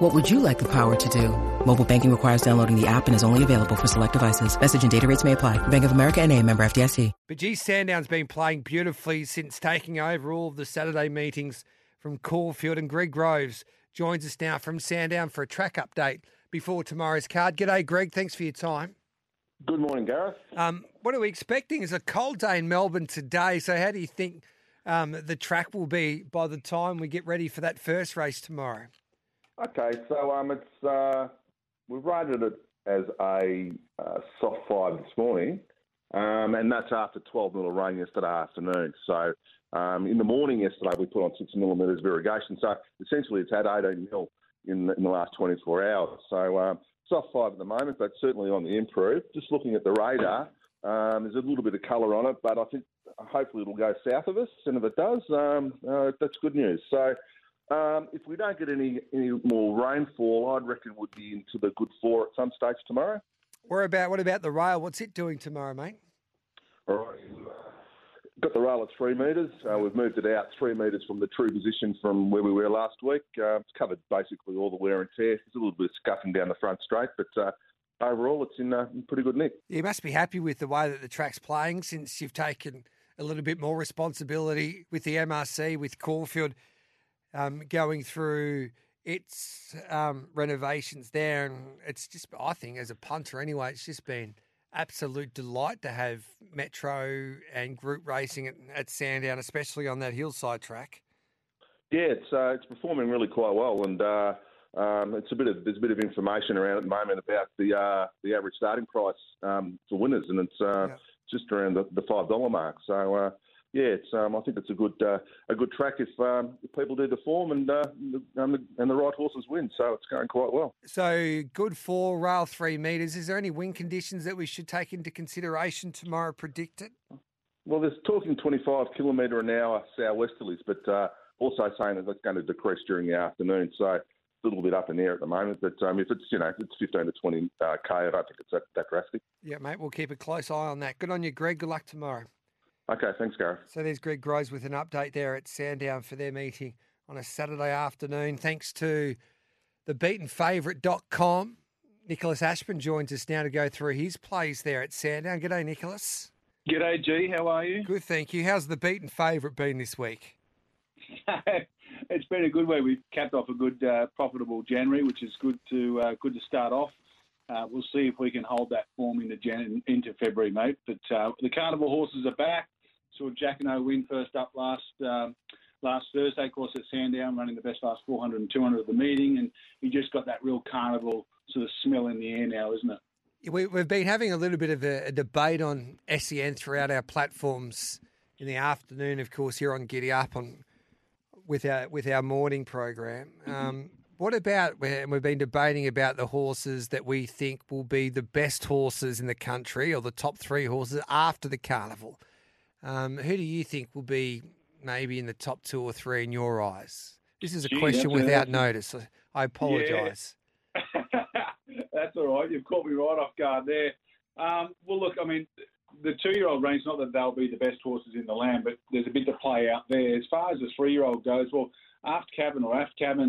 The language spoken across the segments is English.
What would you like the power to do? Mobile banking requires downloading the app and is only available for select devices. Message and data rates may apply. Bank of America and a member FDIC. But gee, Sandown's been playing beautifully since taking over all of the Saturday meetings from Caulfield and Greg Groves joins us now from Sandown for a track update before tomorrow's card. G'day, Greg. Thanks for your time. Good morning, Gareth. Um, what are we expecting? It's a cold day in Melbourne today. So, how do you think um, the track will be by the time we get ready for that first race tomorrow? Okay, so um, it's uh, we've rated it as a uh, soft five this morning, um, and that's after 12 mil of rain yesterday afternoon. So um, in the morning yesterday we put on six millimetres of irrigation. So essentially it's had 18 mil in the, in the last 24 hours. So um, soft five at the moment, but certainly on the improve. Just looking at the radar, um, there's a little bit of colour on it, but I think hopefully it'll go south of us, and if it does, um, uh, that's good news. So um, if we don't get any any more rainfall, I'd reckon we'd be into the good four at some stage tomorrow. Where about what about the rail? What's it doing tomorrow, mate? All right. Got the rail at three metres. Uh, we've moved it out three metres from the true position from where we were last week. Uh, it's covered basically all the wear and tear. There's a little bit of scuffing down the front straight, but uh, overall it's in, uh, in pretty good nick. You must be happy with the way that the track's playing since you've taken a little bit more responsibility with the MRC, with Caulfield um, going through its um, renovations there. And it's just, I think, as a punter anyway, it's just been absolute delight to have Metro and group racing at, at Sandown, especially on that hillside track. Yeah, it's uh, it's performing really quite well, and uh, um, it's a bit of there's a bit of information around at the moment about the uh, the average starting price um, for winners, and it's uh, yeah. just around the, the five dollar mark. So uh, yeah, it's um, I think it's a good uh, a good track if, um, if people do the form and, uh, and the, and the right horses win. So it's going quite well. So good for rail three metres. Is there any wind conditions that we should take into consideration tomorrow? Predicted. Well, there's talking 25 kilometre an hour southwesterlies, but uh, also saying that that's going to decrease during the afternoon. So a little bit up in the air at the moment. But um, if it's you know if it's 15 to 20 uh, k, I don't think it's that, that drastic. Yeah, mate. We'll keep a close eye on that. Good on you, Greg. Good luck tomorrow. Okay, thanks, Gareth. So there's Greg Groves with an update there at Sandown for their meeting on a Saturday afternoon. Thanks to the beatenfavourite.com. Nicholas Ashburn joins us now to go through his plays there at Sandown. G'day, Nicholas. G'day, G. How are you? Good, thank you. How's the beaten favourite been this week? it's been a good week. We've capped off a good, uh, profitable January, which is good to uh, good to start off. Uh, we'll see if we can hold that form into Jan- into February, mate. But uh, the carnival horses are back saw Jacquinot win first up last um, last Thursday, of course, at Sandown, running the best last 400 and 200 of the meeting, and he just got that real carnival sort of smell in the air now, isn't it? We, have been having a little bit of a, a, debate on SEN throughout our platforms in the afternoon, of course, here on Giddy Up on with our with our morning program. Mm-hmm. Um, what about and we've been debating about the horses that we think will be the best horses in the country or the top three horses after the carnival? Um, who do you think will be maybe in the top two or three in your eyes? This is a Gee, question without a, notice. I apologise. Yeah. that's all right. You've caught me right off guard there. Um, well, look, I mean, the two-year-old range, not that they'll be the best horses in the land, but there's a bit to play out there. As far as the three-year-old goes, well, Aft Cabin or Aft Cabin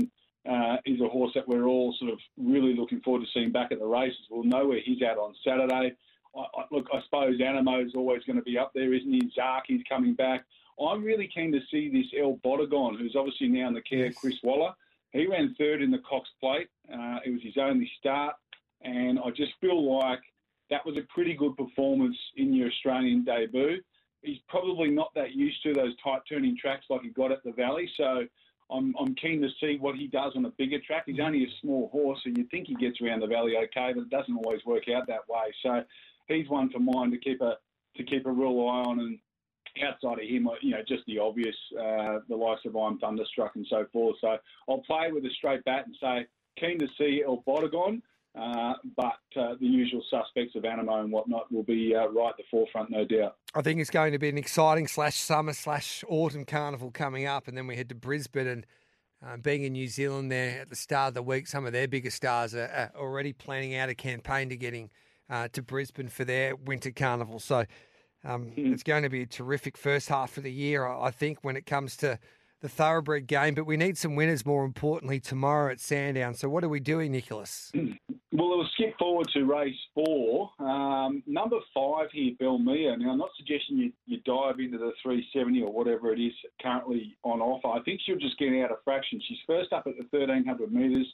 uh, is a horse that we're all sort of really looking forward to seeing back at the races. We'll know where he's at on Saturday. I, I, look, I suppose Anamoe is always going to be up there, isn't he? Zaaki's coming back. I'm really keen to see this El Bodegon, who's obviously now in the care of Chris Waller. He ran third in the Cox Plate. Uh, it was his only start, and I just feel like that was a pretty good performance in your Australian debut. He's probably not that used to those tight turning tracks like he got at the Valley, so I'm, I'm keen to see what he does on a bigger track. He's only a small horse, so you'd think he gets around the Valley okay, but it doesn't always work out that way. So he's one for mine to keep a to keep a real eye on. And outside of him, you know, just the obvious, uh, the likes of I'm Thunderstruck and so forth. So I'll play with a straight bat and say keen to see El Bodegon. Uh, but uh, the usual suspects of Anamoe and whatnot will be uh, right at the forefront, no doubt. I think it's going to be an exciting slash summer slash autumn carnival coming up, and then we head to Brisbane and. Uh, being in New Zealand there at the start of the week, some of their biggest stars are, are already planning out a campaign to getting uh, to Brisbane for their winter carnival. So um, mm. it's going to be a terrific first half of the year, I think, when it comes to the thoroughbred game. But we need some winners, more importantly, tomorrow at Sandown. So what are we doing, Nicholas? Well, we'll skip forward to race four. Um, number five here, Belmia. Now, I'm not suggesting you, you dive into the 370 or whatever it is currently on offer. I think she'll just get out of fraction. She's first up at the 1300 metres.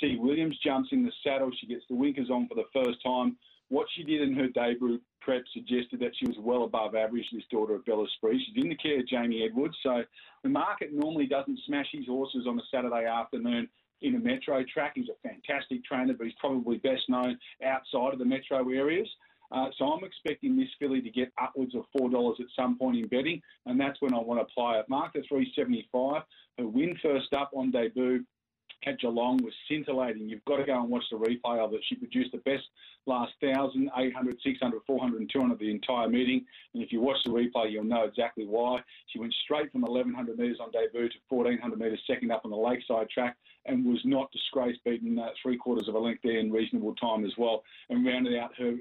C. Williams jumps in the saddle. She gets the winkers on for the first time. What she did in her debut prep suggested that she was well above average, this daughter of Bel Esprit. She's in the care of Jamie Edwards. So the market normally doesn't smash his horses on a Saturday afternoon in a metro track. He's a fantastic trainer, but he's probably best known outside of the metro areas. Uh, so I'm expecting this filly to get upwards of four dollars at some point in betting, and that's when I want to play it. Mark at 375. Her win first up on debut at Geelong was scintillating. You've got to go and watch the replay of it. She produced the best last 1,000, 800, 600, 400, and 200 the entire meeting. And if you watch the replay, you'll know exactly why. She went straight from 1,100 metres on debut to 1,400 metres second up on the Lakeside track and was not disgraced, beating uh, three quarters of a length there in reasonable time as well, and rounded out her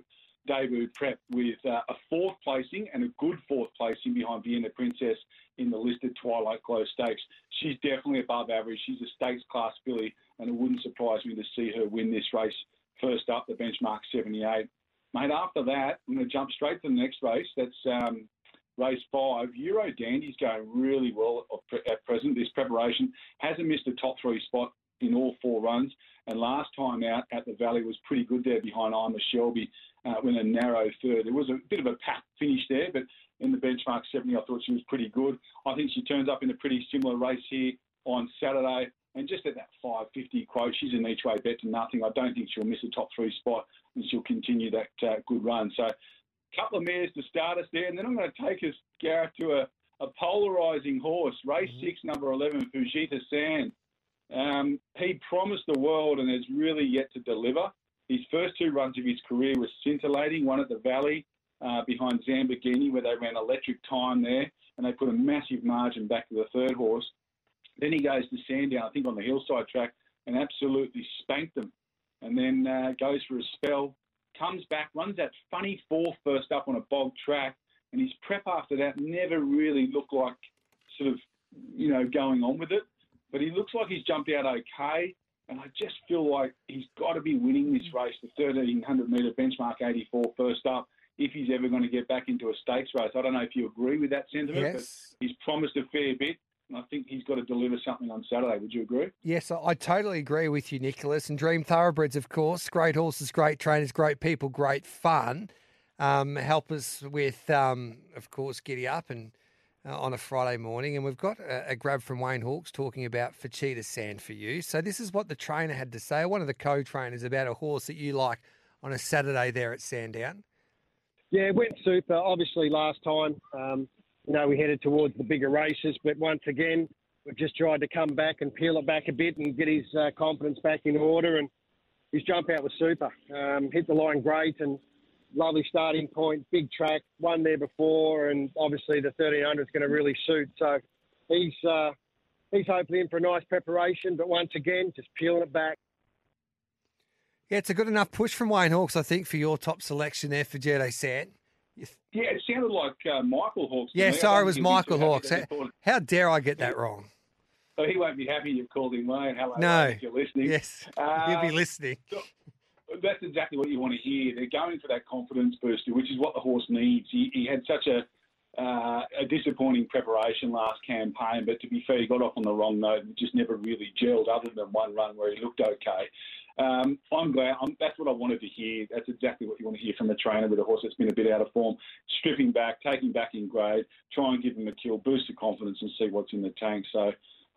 debut prep with uh, a fourth placing and a good fourth placing behind Vienna Princess in the listed Twilight Glow Stakes. She's definitely above average. She's a stakes class filly, and it wouldn't surprise me to see her win this race first up, the benchmark 78. Mate, after that, I'm going to jump straight to the next race. That's um, race five. Euro Dandy's going really well at present. This preparation hasn't missed a top three spot in all four runs. And last time out at the Valley was pretty good there behind Ima Shelby uh, when a narrow third. There was a bit of a pack finish there, but in the benchmark 70, I thought she was pretty good. I think she turns up in a pretty similar race here on Saturday. And just at that 550 quote, she's an each way bet to nothing. I don't think she'll miss a top three spot and she'll continue that uh, good run. So, a couple of mares to start us there. And then I'm going to take us, Gareth, to a, a polarising horse, race mm-hmm. six, number 11, Fujita Sand. Um, he promised the world and has really yet to deliver. His first two runs of his career were scintillating, one at the Valley uh, behind Zamborghini, where they ran electric time there, and they put a massive margin back to the third horse. Then he goes to Sandown, I think on the hillside track, and absolutely spanked them. And then uh, goes for a spell, comes back, runs that funny fourth first up on a bog track, and his prep after that never really looked like sort of, you know, going on with it. But he looks like he's jumped out okay. And I just feel like he's got to be winning this race, the 1300 metre benchmark 84 first up, if he's ever going to get back into a stakes race. I don't know if you agree with that sentiment, yes. but he's promised a fair bit. And I think he's got to deliver something on Saturday. Would you agree? Yes, I totally agree with you, Nicholas. And Dream Thoroughbreds, of course, great horses, great trainers, great people, great fun. Um, help us with, um, of course, Giddy Up and uh, on a Friday morning, and we've got a, a, grab from Wayne Hawkes talking about Fujita Sand for you. So this is what the trainer had to say, one of the co-trainers, about a horse that you like on a Saturday there at Sandown. Yeah, it went super. Obviously, last time, um, you know, we headed towards the bigger races, but once again, we've just tried to come back and peel it back a bit and get his uh, confidence back in order. And his jump out was super. Um, hit the line great and lovely starting point, big track, won there before, and obviously the 1300 is going to really suit. So he's uh, he's hopefully in for a nice preparation, but once again, just peeling it back. Yeah, it's a good enough push from Wayne Hawkes, I think, for your top selection there for Jedi Sand. Yeah, it sounded like uh, Michael Hawkes. Yeah, sorry, it was Michael Hawkes. How, how, dare I get that wrong? So he won't be happy you've called him Wayne. Hello, no. Wayne, if you're listening. Yes, uh, he'll be listening. So, that's exactly what you want to hear. They're going for that confidence booster, which is what the horse needs. He, he had such a uh, a disappointing preparation last campaign, but to be fair, he got off on the wrong note and just never really gelled, other than one run where he looked okay. Um, I'm glad. I'm, that's what I wanted to hear. That's exactly what you want to hear from a trainer with a horse that's been a bit out of form. Stripping back, taking back in grade, try and give him a kill, boost the confidence, and see what's in the tank. So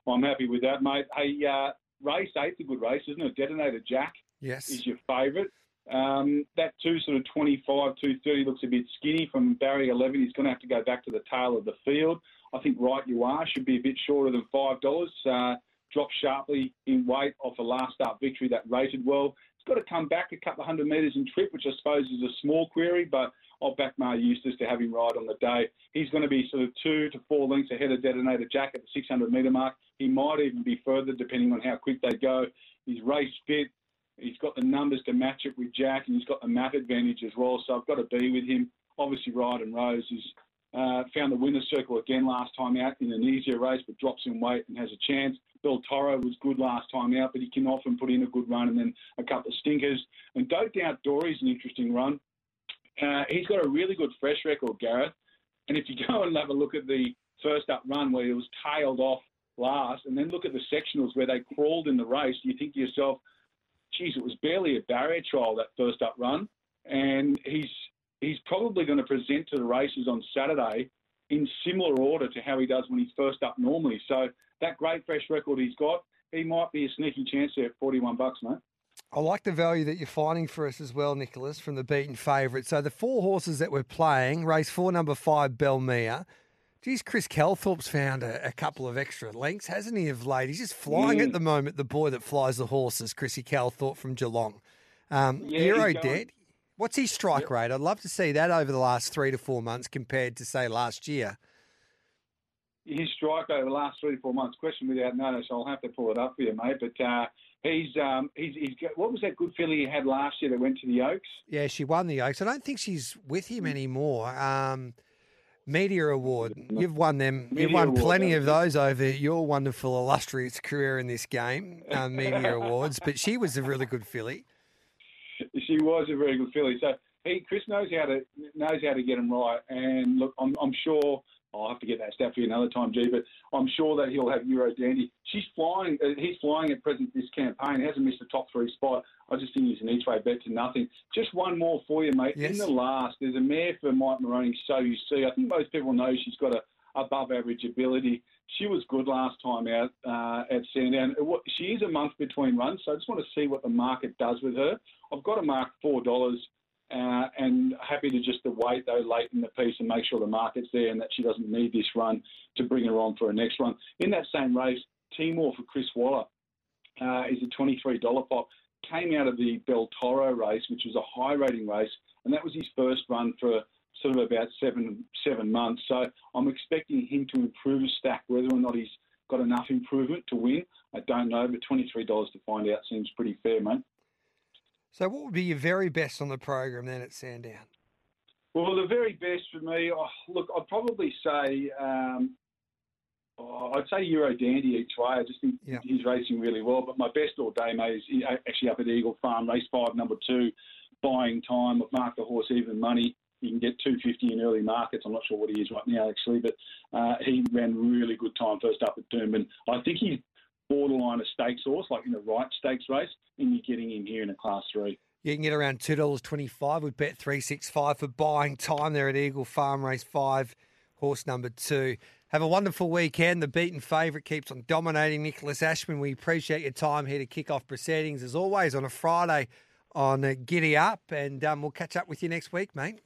I'm happy with that, mate. Hey, uh, race eight's a good race, isn't it? Detonator Jack yes. is your favourite. Um, that two sort of 25, 230 looks a bit skinny from barrier 11. He's going to have to go back to the tail of the field. I think right you are should be a bit shorter than five dollars. Uh, dropped sharply in weight off a last start victory that rated well. He's got to come back a couple of hundred metres in trip, which I suppose is a small query, but I'll back Mar Eustace to have him ride on the day. He's going to be sort of two to four lengths ahead of Detonator Jack at the 600 metre mark. He might even be further depending on how quick they go. He's race fit. He's got the numbers to match it with Jack, and he's got the map advantage as well. So I've got to be with him. Obviously, Ride and Rose is uh, found the winner's circle again last time out in an easier race, but drops in weight and has a chance. Bill Toro was good last time out, but he can often put in a good run and then a couple of stinkers. And Don't Doubt Dory's an interesting run. Uh, he's got a really good fresh record, Gareth. And if you go and have a look at the first up run where he was tailed off last, and then look at the sectionals where they crawled in the race, you think to yourself, geez, it was barely a barrier trial that first up run. And he's he's probably going to present to the races on Saturday in similar order to how he does when he's first up normally. So that great fresh record he's got, he might be a sneaky chance there at 41 bucks, mate. I like the value that you're finding for us as well, Nicholas, from the beaten favourite. So the four horses that we're playing, race four, number five, Belmere. Geez, Chris Calthorpe's found a, a, couple of extra lengths, hasn't he, of late? He's just flying mm. at the moment, the boy that flies the horses, Chrissy Calthorpe from Geelong. Um, yeah, Euro Dead, what's his strike yep. rate? I'd love to see that over the last three to four months compared to, say, last year. His strike over the last three to four months, question without notice, I'll have to pull it up for you, mate. But uh, he's, um, he's, he's got, what was that good filly he had last year that went to the Oaks? Yeah, she won the Oaks. I don't think she's with him anymore. Um, Media Award. You've won them. Media You've won Award, plenty of those over your wonderful, illustrious career in this game, uh, Media Awards. But she was a really good filly. She was a very good filly. So he, Chris knows how to knows how to get them right. And look, I'm, I'm sure I'll have to get that stat for you another time, G. But I'm sure that he'll have Euro Dandy. She's flying. Uh, he's flying at present this campaign. He hasn't missed a top three spot. I just think he's an each way bet to nothing. Just one more for you, mate. Yes. In the last, there's a mare for Mike Moroney. So you see, I think most people know she's got a above average ability. She was good last time out uh, at Sandown. She is a month between runs, so I just want to see what the market does with her. I've got to mark four dollars uh, and happy to just wait though late in the piece and make sure the market's there and that she doesn't need this run to bring her on for a next run. In that same race, Timor for Chris Waller uh, is a $23 pop. Came out of the Bel Toro race, which was a high rating race, and that was his first run for sort of about seven seven months. So I'm expecting him to improve his stack. Whether or not he's got enough improvement to win, I don't know. But $23 to find out seems pretty fair, mate. So, what would be your very best on the program then at Sandown? Well, the very best for me, oh, look, I'd probably say, um, oh, I'd say Euro Dandy each way. I just think yep. he's racing really well. But my best all day, mate, is actually up at Eagle Farm, race five, number two, buying time. I've marked the horse even money. You can get 250 in early markets. I'm not sure what he is right now, actually, but uh, he ran really good time first up at Doomben. I think he's borderline a stakes horse, like in the right stakes race, and you're getting in here in a class three. You can get around two dollars twenty-five with Bet three six five for buying time there at Eagle Farm Race Five, horse number two. Have a wonderful weekend. The beaten favourite keeps on dominating. Nicholas Ashman, we appreciate your time here to kick off proceedings as always on a Friday on uh, Giddy Up, and um, we'll catch up with you next week, mate.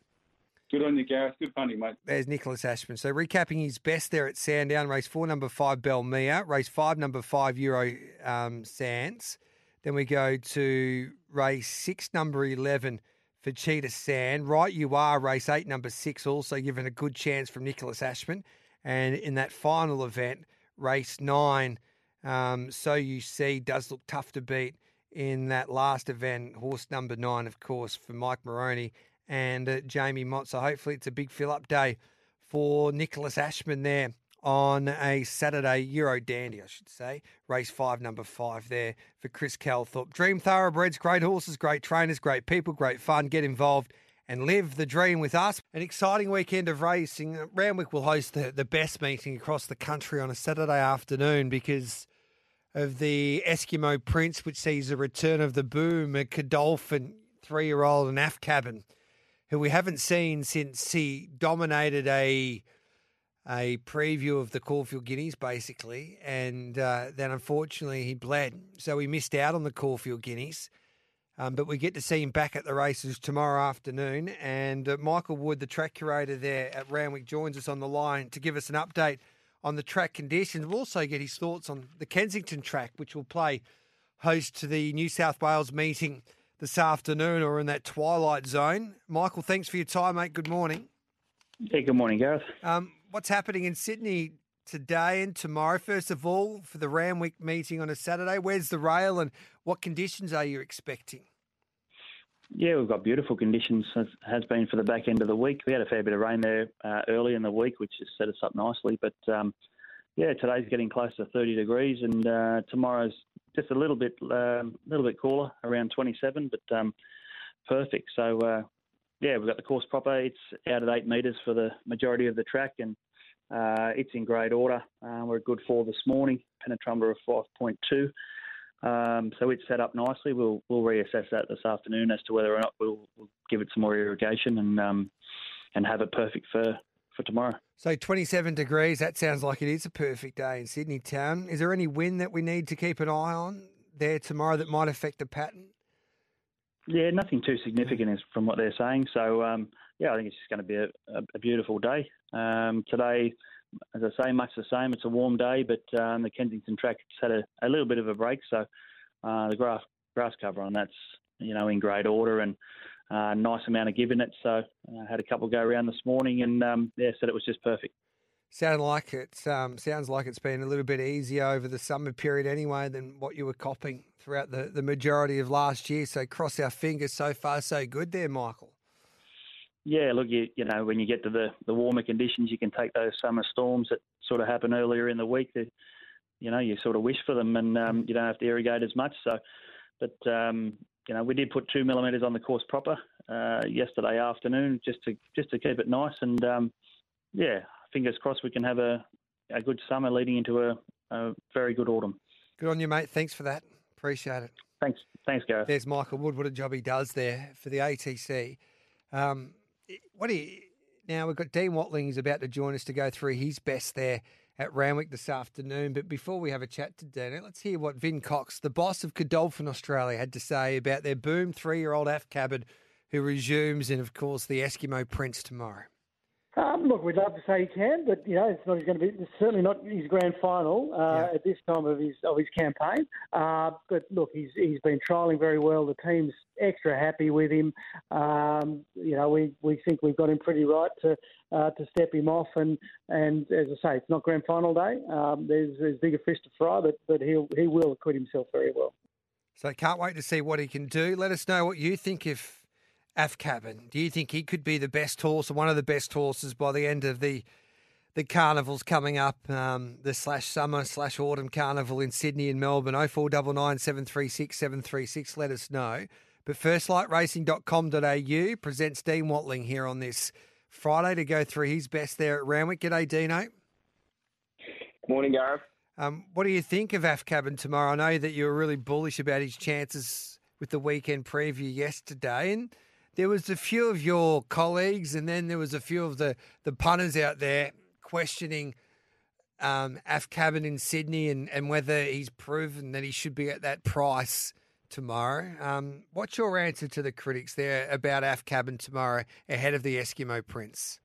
Good on you, Gareth. Good punting, mate. There's Nicholas Ashman. So recapping his best there at Sandown, race four, number five, Belmere, race five, number five, Euro um, Sands. Then we go to race six, number 11 for Cheetah Sand. Right You Are, race eight, number six, also given a good chance from Nicholas Ashman. And in that final event, race nine, um, So You See, does look tough to beat in that last event. Horse number nine, of course, for Mike Moroney and uh, Jamie Mott. So hopefully it's a big fill up day for Nicholas Ashman there on a Saturday Euro Dandy, I should say. Race five, number five there for Chris Calthorpe. Dream Thoroughbreds, great horses, great trainers, great people, great fun. Get involved and live the dream with us. An exciting weekend of racing. Randwick will host the, the best meeting across the country on a Saturday afternoon because of the Eskimo Prince, which sees the return of the boom, a Godolphin three year old and AF cabin who we haven't seen since he dominated a a preview of the Caulfield Guineas, basically, and uh, then unfortunately he bled, so we missed out on the Caulfield Guineas. Um, but we get to see him back at the races tomorrow afternoon, and uh, Michael Wood, the track curator there at Randwick, joins us on the line to give us an update on the track conditions. We'll also get his thoughts on the Kensington track, which will play host to the New South Wales meeting this afternoon or in that twilight zone. Michael, thanks for your time, mate. Good morning. Hey, good morning, Gareth. Um, what's happening in Sydney today and tomorrow? First of all, for the Randwick meeting on a Saturday, where's the rail and what conditions are you expecting? Yeah, we've got beautiful conditions, as has been for the back end of the week. We had a fair bit of rain there uh, early in the week, which has set us up nicely. But um, yeah, today's getting close to 30 degrees, and uh, tomorrow's just a little bit, a um, little bit cooler, around 27, but um, perfect. So uh, yeah, we've got the course proper. It's out at eight metres for the majority of the track, and uh, it's in great order. Uh, we're a good four this morning, penetrometer of 5.2. Um, so it's set up nicely. We'll we'll reassess that this afternoon as to whether or not we'll, we'll give it some more irrigation and um, and have it perfect for, for tomorrow. So 27 degrees. That sounds like it is a perfect day in Sydney town. Is there any wind that we need to keep an eye on there tomorrow that might affect the pattern? Yeah, nothing too significant is from what they're saying. So um, yeah, I think it's just going to be a, a, a beautiful day um, today as I say, much the same. It's a warm day, but um, the Kensington track has had a, a, little bit of a break, so uh, the grass grass cover on that's you know in great order and uh, nice amount of give in it. So I uh, had a couple go around this morning, and um, yeah, said it was just perfect. Sound like it um, sounds like it's been a little bit easier over the summer period anyway than what you were copping throughout the, the majority of last year. So cross our fingers. So far, so good there, Michael. Yeah, look, you, you know, when you get to the, the warmer conditions, you can take those summer storms that sort of happen earlier in the week. That, you know, you sort of wish for them, and um, you don't have to irrigate as much. So, but um, you know, we did put two millimetres on the course proper uh, yesterday afternoon, just to just to keep it nice. And um, yeah, fingers crossed we can have a, a good summer leading into a, a very good autumn. Good on you, mate. Thanks for that. Appreciate it. Thanks, thanks, Gareth. There's Michael Wood. What a job he does there for the ATC. Um, what do you, now we've got Dean Watling is about to join us to go through his best there at this afternoon. But before we have a chat to Dean, let's hear what Vin Cox, the boss of Godolphin Australia, had to say about their boom three-year-old AF Cabin who resumes, and of course the Eskimo Prince tomorrow. Um, look, we'd love to say he can, but you know, it's not. Going to be it's certainly not his grand final uh, yeah. at this time of his of his campaign. Uh, but look, he's he's been trialling very well. The team's extra happy with him. Um, you know, we, we think we've got him pretty right to uh, to step him off. And, and as I say, it's not grand final day. Um, there's there's bigger fish to fry, but but he'll he will acquit himself very well. So can't wait to see what he can do. Let us know what you think if AF Cabin. Do you think he could be the best horse or one of the best horses by the end of the the carnivals coming up, um, the slash summer slash autumn carnival in Sydney and Melbourne? 0499 736 736. Let us know. But firstlightracing.com.au presents Dean Watling here on this Friday to go through his best there at Randwick. G'day, Dino. Morning, Gareth. Um, what do you think of AF Cabin tomorrow? I know that you were really bullish about his chances with the weekend preview yesterday, and there was a few of your colleagues, and then there was a few of the, the punters out there questioning um, AF Cabin in Sydney and, and whether he's proven that he should be at that price tomorrow. Um, what's your answer to the critics there about AF Cabin tomorrow ahead of the Eskimo Prince?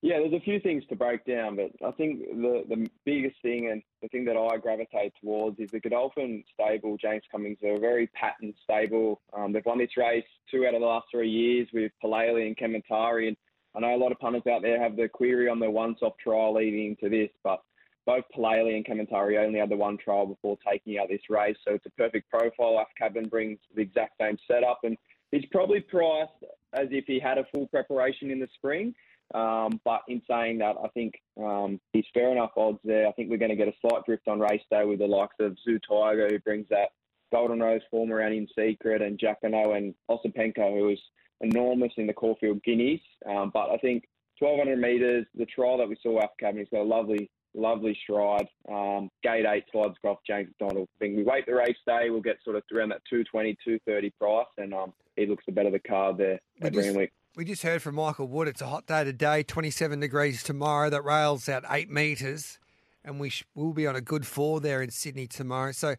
Yeah, there's a few things to break down, but I think the the biggest thing and the thing that I gravitate towards is the Godolphin stable. James Cummings are a very patterned stable. Um, they've won this race two out of the last three years with Palele and Kementari, and I know a lot of punters out there have the query on the once-off trial leading into this, but both Palele and Kementari only had the one trial before taking out this race, so it's a perfect profile. AF Cabin brings the exact same setup, and he's probably priced as if he had a full preparation in the spring. Um, but in saying that, I think um, he's fair enough odds there. I think we're going to get a slight drift on race day with the likes of Zoo Tiger, who brings that Golden Rose form around in secret, and Jacquinot and Osipenko, who is enormous in the Caulfield Guineas. Um, but I think 1200 metres, the trial that we saw AF Cabin, he's got a lovely, lovely stride. Um, gate eight slides off James McDonald. I think we wait the race day, we'll get sort of around that 220, 230 price, and um, he looks the better of the card there at Greenwich. We just heard from Michael Wood. It's a hot day today, 27 degrees tomorrow. That rail's out eight metres, and we will be on a good four there in Sydney tomorrow. So,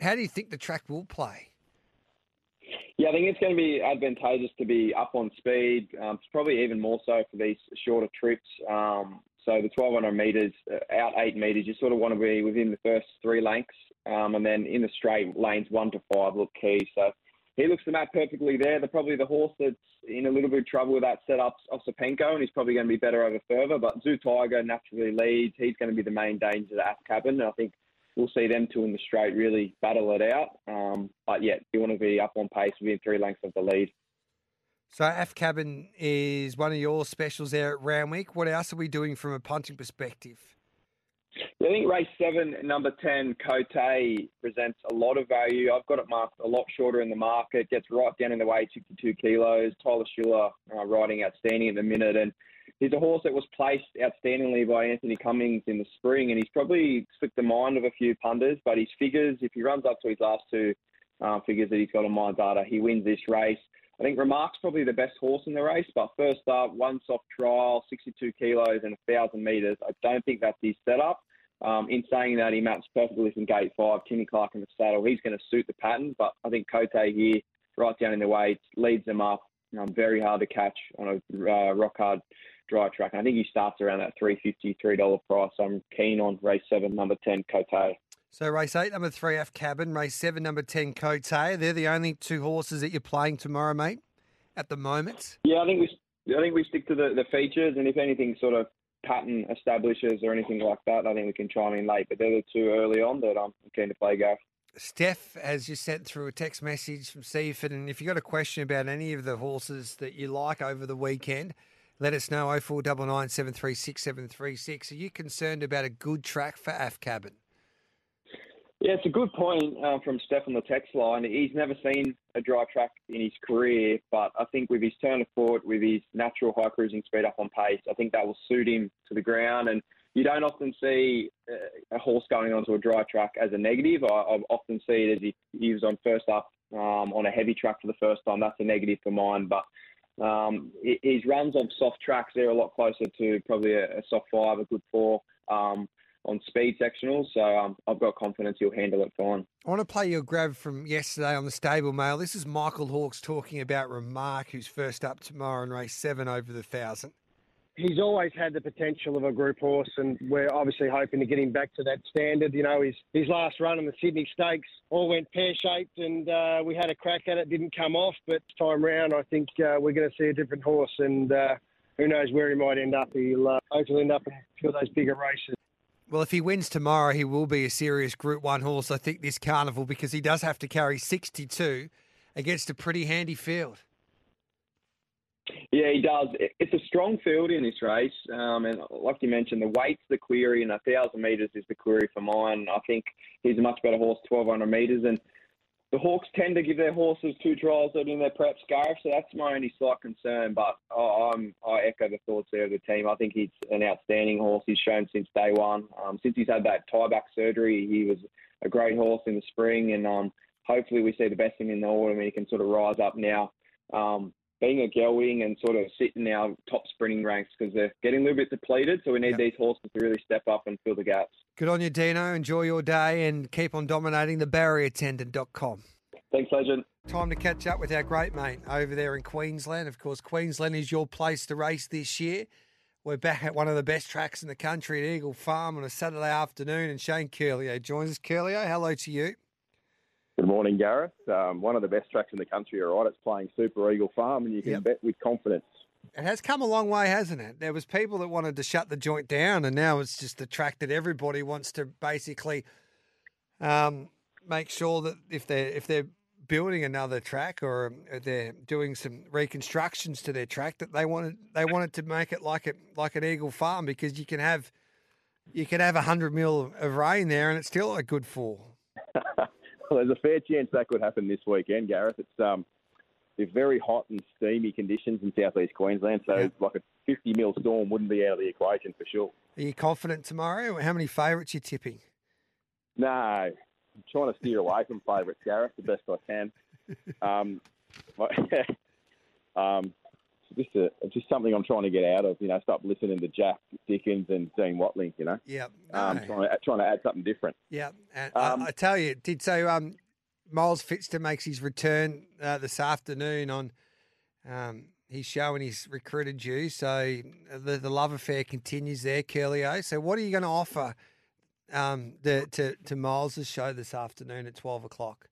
how do you think the track will play? Yeah, I think it's going to be advantageous to be up on speed. Um, it's probably even more so for these shorter trips. Um, so the 1200 metres, uh, out eight metres, you sort of want to be within the first three lengths, um, and then in the straight lanes one to five look key. So he looks the map perfectly there. They're probably the horse that's in a little bit of trouble with that setup Osipenko, and he's probably going to be better over further. But Zoo Tiger naturally leads. He's going to be the main danger to Af Cabin. I think we'll see them two in the straight really battle it out. Um, but yeah, you want to be up on pace within three lengths of the lead. So Af Cabin is one of your specials there at Randwick. What else are we doing from a punting perspective? I think race seven, number 10, Cote, presents a lot of value. I've got it marked a lot shorter in the market, gets right down in the weight, 62 kilos. Tyler Schiller uh, riding outstanding at the minute. And he's a horse that was placed outstandingly by Anthony Cummings in the spring. And he's probably slipped the mind of a few punters, but his figures, if he runs up to his last two uh, figures that he's got on my data, he wins this race. I think Remark's probably the best horse in the race, but first up, one soft trial, 62 kilos and 1,000 metres. I don't think that's his setup. Um, in saying that, he maps perfectly from gate five. Timmy Clark in the saddle. He's going to suit the pattern, but I think Cote here, right down in the weights, leads them up. Um, very hard to catch on a uh, rock hard dry track. And I think he starts around that $350, $3 price. So I'm keen on race seven, number 10, Cote. So race eight, number three, Af Cabin. Race seven, number 10, Cote. They're the only two horses that you're playing tomorrow, mate, at the moment. Yeah, I think we, I think we stick to the, the features. And if anything sort of pattern establishes or anything like that, I think we can chime in late. But they're the two early on that I'm keen to play, Gareth. Steph has just sent through a text message from Seaford, and if you've got a question about any of the horses that you like over the weekend, let us know 0499 736 736. Are you concerned about a good track for Af Cabin? Yeah, it's a good point uh, from Steph on the text line. He's never seen a dry track in his career, but I think with his turn of foot, with his natural high cruising speed up on pace, I think that will suit him to the ground. And you don't often see uh, a horse going onto a dry track as a negative. I, I often see it as if he was on first up um, on a heavy track for the first time. That's a negative for mine. But um, his runs on soft tracks, they're a lot closer to probably a, a soft five, a good four. Um, on speed sectionals. So um, I've got confidence he'll handle it fine. I want to play your grab from yesterday on the stable mail. This is Michael Hawkes talking about Remark, who's first up tomorrow in race seven over the thousand. He's always had the potential of a group horse, and we're obviously hoping to get him back to that standard. You know, his his last run in the Sydney Stakes all went pear shaped, and uh, we had a crack at it, didn't come off. But this time round, I think uh, we're going to see a different horse, and uh, who knows where he might end up. He'll uh, hopefully end up in a few of those bigger races. Well, if he wins tomorrow, he will be a serious Group 1 horse, I think, this carnival, because he does have to carry 62 against a pretty handy field. Yeah, he does. It's a strong field in this race. Um, and like you mentioned, the weight's the query, and a 1,000 metres is the query for mine. I think he's a much better horse, 1,200 metres. And the Hawkes tend to give their horses two trials in their prep scarf, so that's my only slight concern. But I'm, I echo the thoughts there of the team. I think he's an outstanding horse. He's shown since day one. Um, since he's had that tie back surgery, he was a great horse in the spring, and um, hopefully we see the best in him in the autumn. And he can sort of rise up now. Um, being a gelding and sort of sit in our top sprinting ranks because they're getting a little bit depleted. So we need yep. these horses to really step up and fill the gaps. Good on you, Dino. Enjoy your day and keep on dominating the barrieratendant.com. Thanks, Legend. Time to catch up with our great mate over there in Queensland. Of course, Queensland is your place to race this year. We're back at one of the best tracks in the country at Eagle Farm on a Saturday afternoon, and Shane Curlio joins us. Curlio, hello to you. Good morning, Gareth. Um, one of the best tracks in the country, all right. It's playing Super Eagle Farm, and you can yep. bet with confidence. It has come a long way, hasn't it? There was people that wanted to shut the joint down, and now it's just the track that everybody wants to basically um, make sure that if they're if they're building another track or they're doing some reconstructions to their track, that they wanted they wanted to make it like it like an Eagle Farm because you can have you can have a hundred mil of rain there, and it's still a good fall. there's a fair chance that could happen this weekend, Gareth. It's um, it's very hot and steamy conditions in southeast Queensland, so yeah. like a 50 mil storm wouldn't be out of the equation for sure. Are you confident tomorrow? How many favourites you tipping? No, I'm trying to steer away from favourites, Gareth, the best I can. Um, um, just a, just something I'm trying to get out of. You know, stop listening to Jack Dickens and Dean Watling. You know. Yeah. No. Um, trying to trying to add something different. Yeah, and um, I, I, tell you, did so. Um, Miles Fitzter makes his return uh, this afternoon on. Um, show, and he's recruited you. so the the love affair continues there, Curlio. So, what are you going to offer um, the, to to Miles's show this afternoon at twelve o'clock?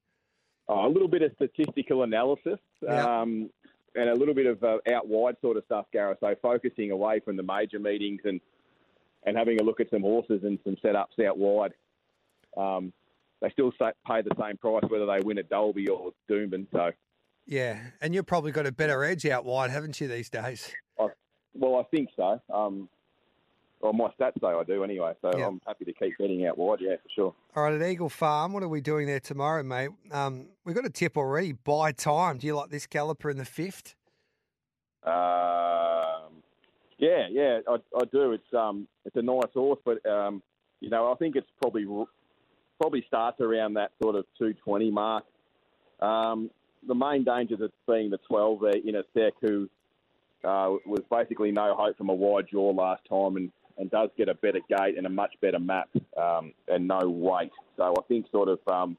Oh, a little bit of statistical analysis Yeah. um, and a little bit of uh, out wide sort of stuff, Gareth. So focusing away from the major meetings and and having a look at some horses and some setups out wide. Um, they still pay the same price whether they win at Dalby or Doomben. So, Yeah, and you've probably got a better edge out wide, haven't you, these days? I, well, I think so. Um, well, my stats say I do anyway. So. I'm happy to keep betting out wide. Yeah, for sure. All right, at Eagle Farm, what are we doing there tomorrow, mate? Um, we've got a tip already. Buy time. Do you like this galloper in the fifth? Um, yeah, yeah, I, I do. It's um, it's a nice horse, but um, you know, I think it's probably probably starts around that sort of two twenty mark. Um, the main danger that's being the twelve there in a sec who uh, was basically no hope from a wide jaw last time and, and does get a better gate and a much better map um, and no weight. So I think sort of um,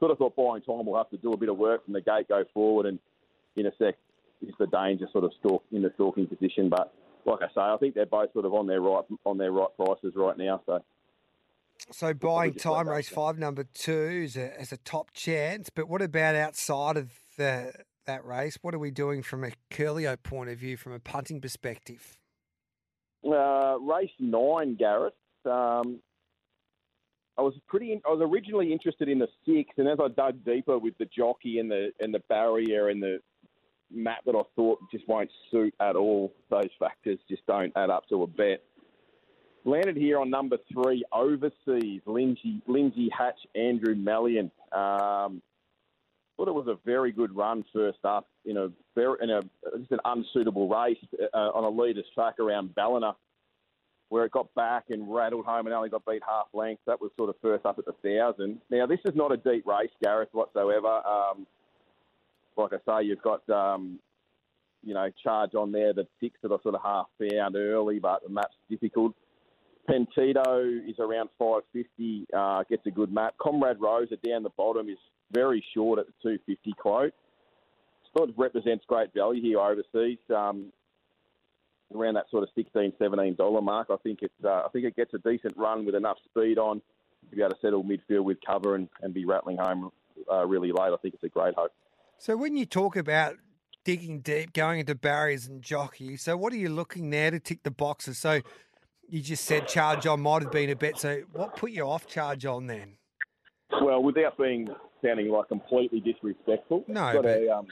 sort of thought buying time will have to do a bit of work from the gate go forward and in a sec is the danger sort of stalk in the stalking position. But like I say, I think they're both sort of on their right on their right prices right now. So So buying time race five, number two, is a, is a top chance. But what about outside of the, that race? What are we doing from a Curlio point of view, from a punting perspective? Uh, race nine, Gareth. Um, I was pretty. I was originally interested in the six, and as I dug deeper with the jockey and the and the barrier and the map that I thought just won't suit at all, those factors just don't add up to a bet. Landed here on number three, overseas, Lindsay, Lindsay Hatch, Andrew Mallyon. Um, thought it was a very good run first up in a very in a just an unsuitable race uh, on a leader's track around Ballina, where it got back and rattled home and only got beat half length. That was sort of first up at the thousand. Now this is not a deep race, Gareth, whatsoever. Um, like I say, you've got um, you know charge on there, the six that I sort of half found early, but the map's difficult. Pentito is around 550, uh, gets a good map. Comrade Rosa down the bottom is very short at the 250 quote. Sort of represents great value here overseas, um, around that sort of 16 17 dollar mark. I think it's uh, I think it gets a decent run with enough speed on to be able to settle midfield with cover and, and be rattling home uh, really late. I think it's a great hope. So when you talk about digging deep, going into barriers and jockey, so what are you looking there to tick the boxes? So you just said charge on might have been a bet. So what put you off charge on then? Well, without being sounding like completely disrespectful, No, it's got but- a um,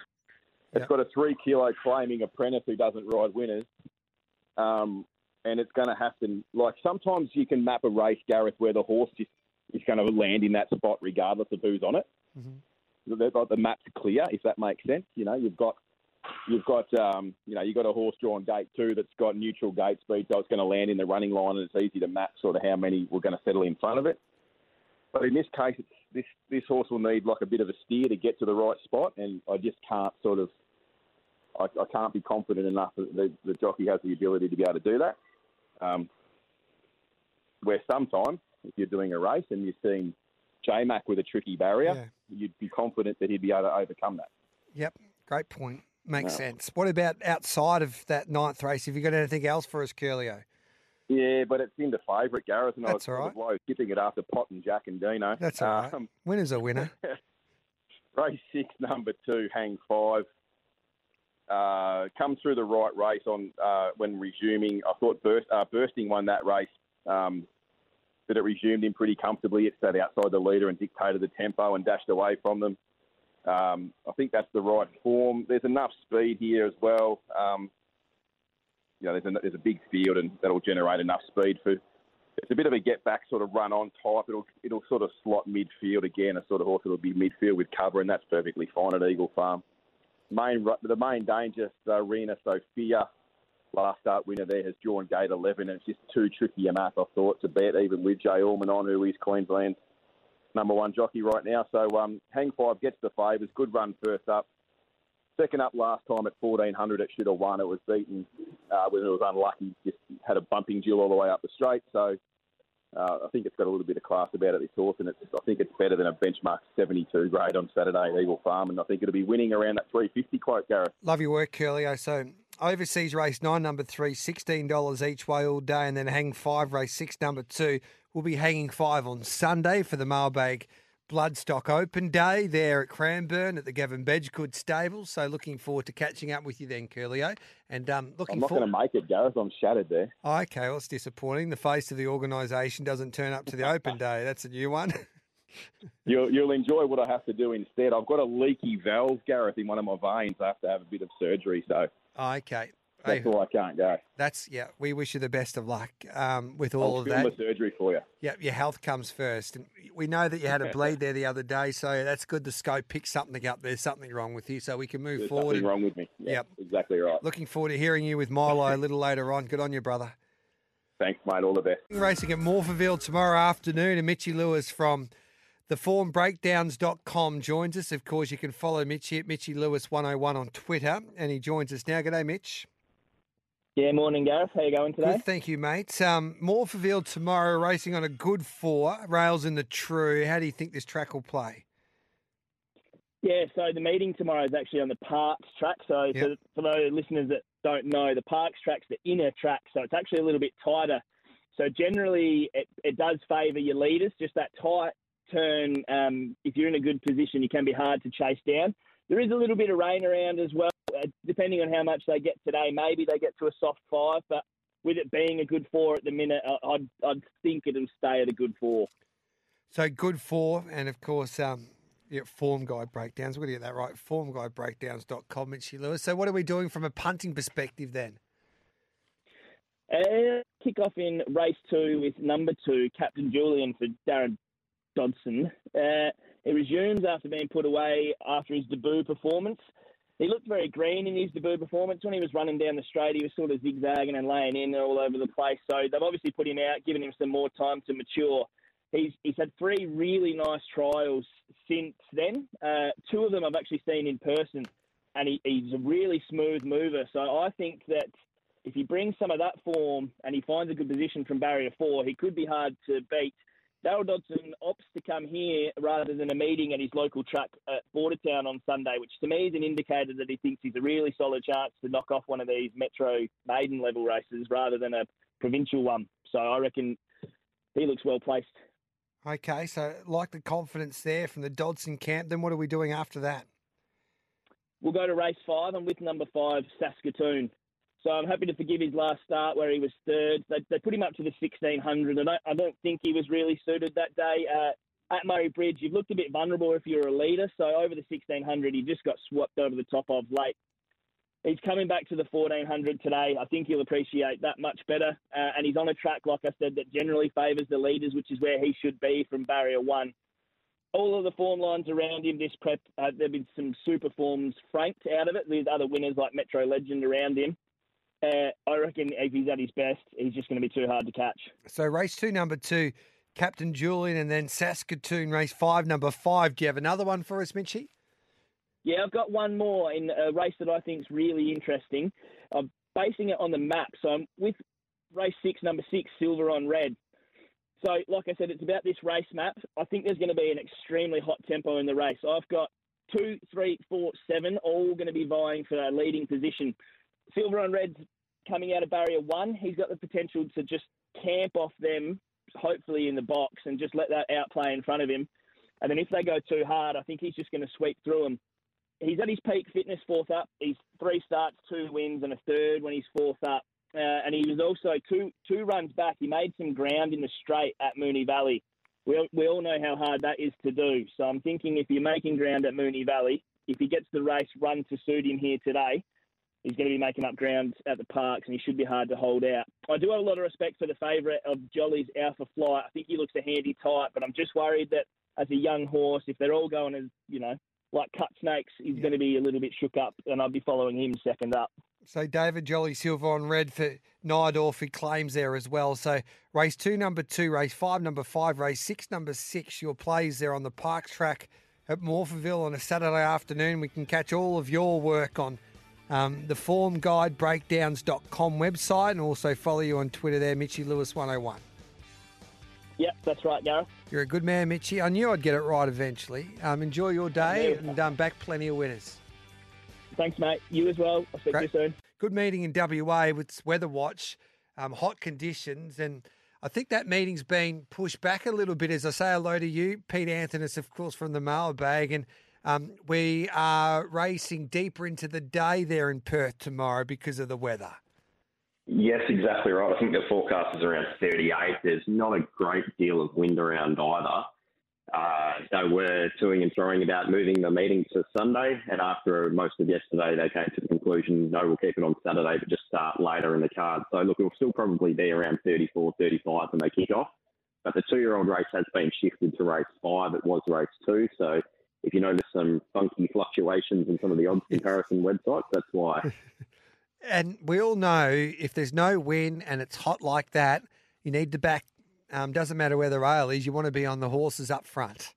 it's Yeah. got a three kilo claiming apprentice who doesn't ride winners, um, and it's going to happen. like sometimes you can map a race, Gareth, where the horse just is going to land in that spot regardless of who's on it. Mhm. The, the, the map's clear, if that makes sense. You know, you've got you've got um, you know you've got a horse drawn gate two that's got neutral gate speed, so it's going to land in the running line, and it's easy to map sort of how many we're going to settle in front of it. But in this case, it's, this this horse will need like a bit of a steer to get to the right spot, and I just can't sort of I, I can't be confident enough that the, the jockey has the ability to be able to do that. Um, where sometimes if you're doing a race and you're seeing J Mac with a tricky barrier, Yeah. you'd be confident that he'd be able to overcome that. Yep, great point. Makes Yeah. sense. What about outside of that ninth race? Have you got anything else for us, Curlio? Yeah, but it it's into favourite, Gareth, and That's I was all sort of low tipping it after Pot and Jack and Dino. That's all right. Um, Winner's a winner. race six, number two, hang five. Uh, come through the right race on uh, when resuming. I thought burst, uh, bursting won that race, um, but it resumed in pretty comfortably. It sat outside the leader and dictated the tempo and dashed away from them. Um, I think that's the right form. There's enough speed here as well. Um, you know, there's a, there's a big field and that'll generate enough speed for. It's a bit of a get back sort of run on type. It'll it'll sort of slot midfield again. A sort of horse that'll be midfield with cover, and that's perfectly fine at Eagle Farm. Main the main danger, Serena Sophia, last start winner there has drawn gate 11, and it's just too tricky a map. I thought to bet even with Jay Allman on, who is Queensland's number one jockey right now. So um, hang five gets the favours. Good run first up. Second up last time at 1400, it should have won. It was beaten uh, when it was unlucky. Just had a bumping duel all the way up the straight. So uh, I think it's got a little bit of class about it, this horse, and it's, I think it's better than a benchmark 72 grade on Saturday at Eagle Farm, and I think it'll be winning around that 350 quote, Gareth. Love your work, Curlio. So overseas race nine, number three, $16 each way all day, and then hang five, race six, number two. We'll be hanging five on Sunday for the mailbag Bloodstock Open Day there at Cranbourne at the Gavin Bedggood stable. So looking forward to catching up with you then, Curlio. And um, looking I'm not forward. going to make it, Gareth. I'm shattered there. Oh, okay, well, it's disappointing. The face of the organisation doesn't turn up to the Open Day. That's a new one. You'll, you'll enjoy what I have to do instead. I've got a leaky valve, Gareth, in one of my veins. I have to have a bit of surgery, so okay. That's Hey, why I can't go. that's yeah. We wish you the best of luck um, with all I'll of that. the surgery for you. Yeah, your health comes first, and we know that you had a bleed there the other day, so that's good. The scope picked something up. There's something wrong with you, so we can move There's forward. something and- wrong with me. Yeah, Yep. exactly right. Looking forward to hearing you with Milo a little later on. Good on you, brother. Thanks, mate. All the best. Racing at Morphettville tomorrow afternoon, and Mitchy Lewis from theformbreakdowns.com joins us. Of course, you can follow Mitchy at Mitchy Lewis 101 on Twitter, and he joins us now. G'day, Mitch. Yeah, morning, Gareth. How are you going today? Good, thank you, mate. Um, Morphettville tomorrow, racing on a good four, rails in the true. How do you think this track will play? Yeah, so the meeting tomorrow is actually on the Parks track. So Yep. for, for those listeners that don't know, the Parks track's the inner track, so it's actually a little bit tighter. So generally, it, it does favour your leaders. Just that tight turn, um, if you're in a good position, you can be hard to chase down. There is a little bit of rain around as well, uh, depending on how much they get today. Maybe they get to a soft five, but with it being a good four at the minute, I- I'd, I'd think it'll stay at a good four. So good four, and of course, um, yeah, form guide breakdowns. We're going to get that right. Formguidebreakdowns.com, Mitchy Lewis. So, what are we doing from a punting perspective then? Uh, kick off in race two with number two, Captain Julian for Darren Dodson. Uh, it resumes after being put away after his debut performance. He looked very green in his debut performance. When he was running down the straight, he was sort of zigzagging and laying in all over the place. So they've obviously put him out, given him some more time to mature. He's, he's had three really nice trials since then. Uh, two of them I've actually seen in person, and he, he's a really smooth mover. So I think that if he brings some of that form and he finds a good position from barrier four, he could be hard to beat. Darryl Dodson opts to come here rather than a meeting at his local track at Bordertown on Sunday, which to me is an indicator that he thinks he's a really solid chance to knock off one of these Metro maiden level races rather than a provincial one. So I reckon he looks well placed. Okay, so like the confidence there from the Dodson camp. Then what are we doing after that? We'll go to race five. I'm with number five, Saskatoon. So I'm happy to forgive his last start where he was third. They, they put him up to the 1600. I don't, I don't think he was really suited that day. Uh, at Murray Bridge, you've looked a bit vulnerable if you're a leader. So over the 1600, he just got swapped over the top of late. He's coming back to the 1400 today. I think he'll appreciate that much better. Uh, and he's on a track, like I said, that generally favours the leaders, which is where he should be from barrier one all of the form lines around him this prep, uh, there have been some super forms franked out of it. There's other winners like Metro Legend around him. Uh, I reckon if he's at his best, he's just going to be too hard to catch. So race two, number two, Captain Julian, and then Saskatoon race five, number five. Do you have another one for us, Mitchy? Yeah, I've got one more in a race that I think is really interesting. I'm basing it on the map. So I'm with race six, number six, Silver on Red. So, like I said, it's about this race map. I think there's going to be an extremely hot tempo in the race. I've got two, three, four, seven, all going to be vying for a leading position. Silver on Red's coming out of barrier one. He's got the potential to just camp off them, hopefully in the box, and just let that outplay in front of him. And then if they go too hard, I think he's just going to sweep through them. He's at his peak fitness fourth up. He's three starts, two wins, and a third when he's fourth up. Uh, and he was also two two runs back. He made some ground in the straight at Moonee Valley. We, we all know how hard that is to do. So I'm thinking if you're making ground at Moonee Valley, if he gets the race run to suit him here today, he's going to be making up ground at the parks and he should be hard to hold out. I do have a lot of respect for the favourite of Jolly's Alpha Flight. I think he looks a handy type, but I'm just worried that as a young horse, if they're all going as, you know, like cut snakes, he's going to be a little bit shook up and I'll be following him second up. So David Jolly Silver on red for Nydorf, he claims there as well. So race two, number two, race five, number five, race six, number six, your plays there on the Parks track at Morphettville on a Saturday afternoon. We can catch all of your work on um, the formguidebreakdowns.com website and also follow you on Twitter there, Mitchy Lewis 101. Yep, that's right, Gareth. You're a good man, Mitchy. I knew I'd get it right eventually. Um, enjoy your day and um, back plenty of winners. Thanks, mate. You as well. I'll speak Great. to you soon. Good meeting in WA with Weather Watch. Um, hot conditions, and I think that meeting's been pushed back a little bit. As I say hello to you, Pete Anthony, of course, from the mailbag, and um, we are racing deeper into the day there in Perth tomorrow because of the weather. Yes, exactly right. I think the forecast is around 38. There's not a great deal of wind around either. Uh, they were toing and throwing about moving the meeting to Sunday, and after most of yesterday, they came to the conclusion, no, we'll keep it on Saturday, but just start later in the card. So, look, it'll still probably be around 34, 35 when they kick off. But the two-year-old race has been shifted to race five. It was race two, so if you notice some funky fluctuations in some of the odds comparison websites, that's why. and we all know if there's no win and it's hot like that, you need to back. Um, doesn't matter where the rail is, you want to be on the horses up front.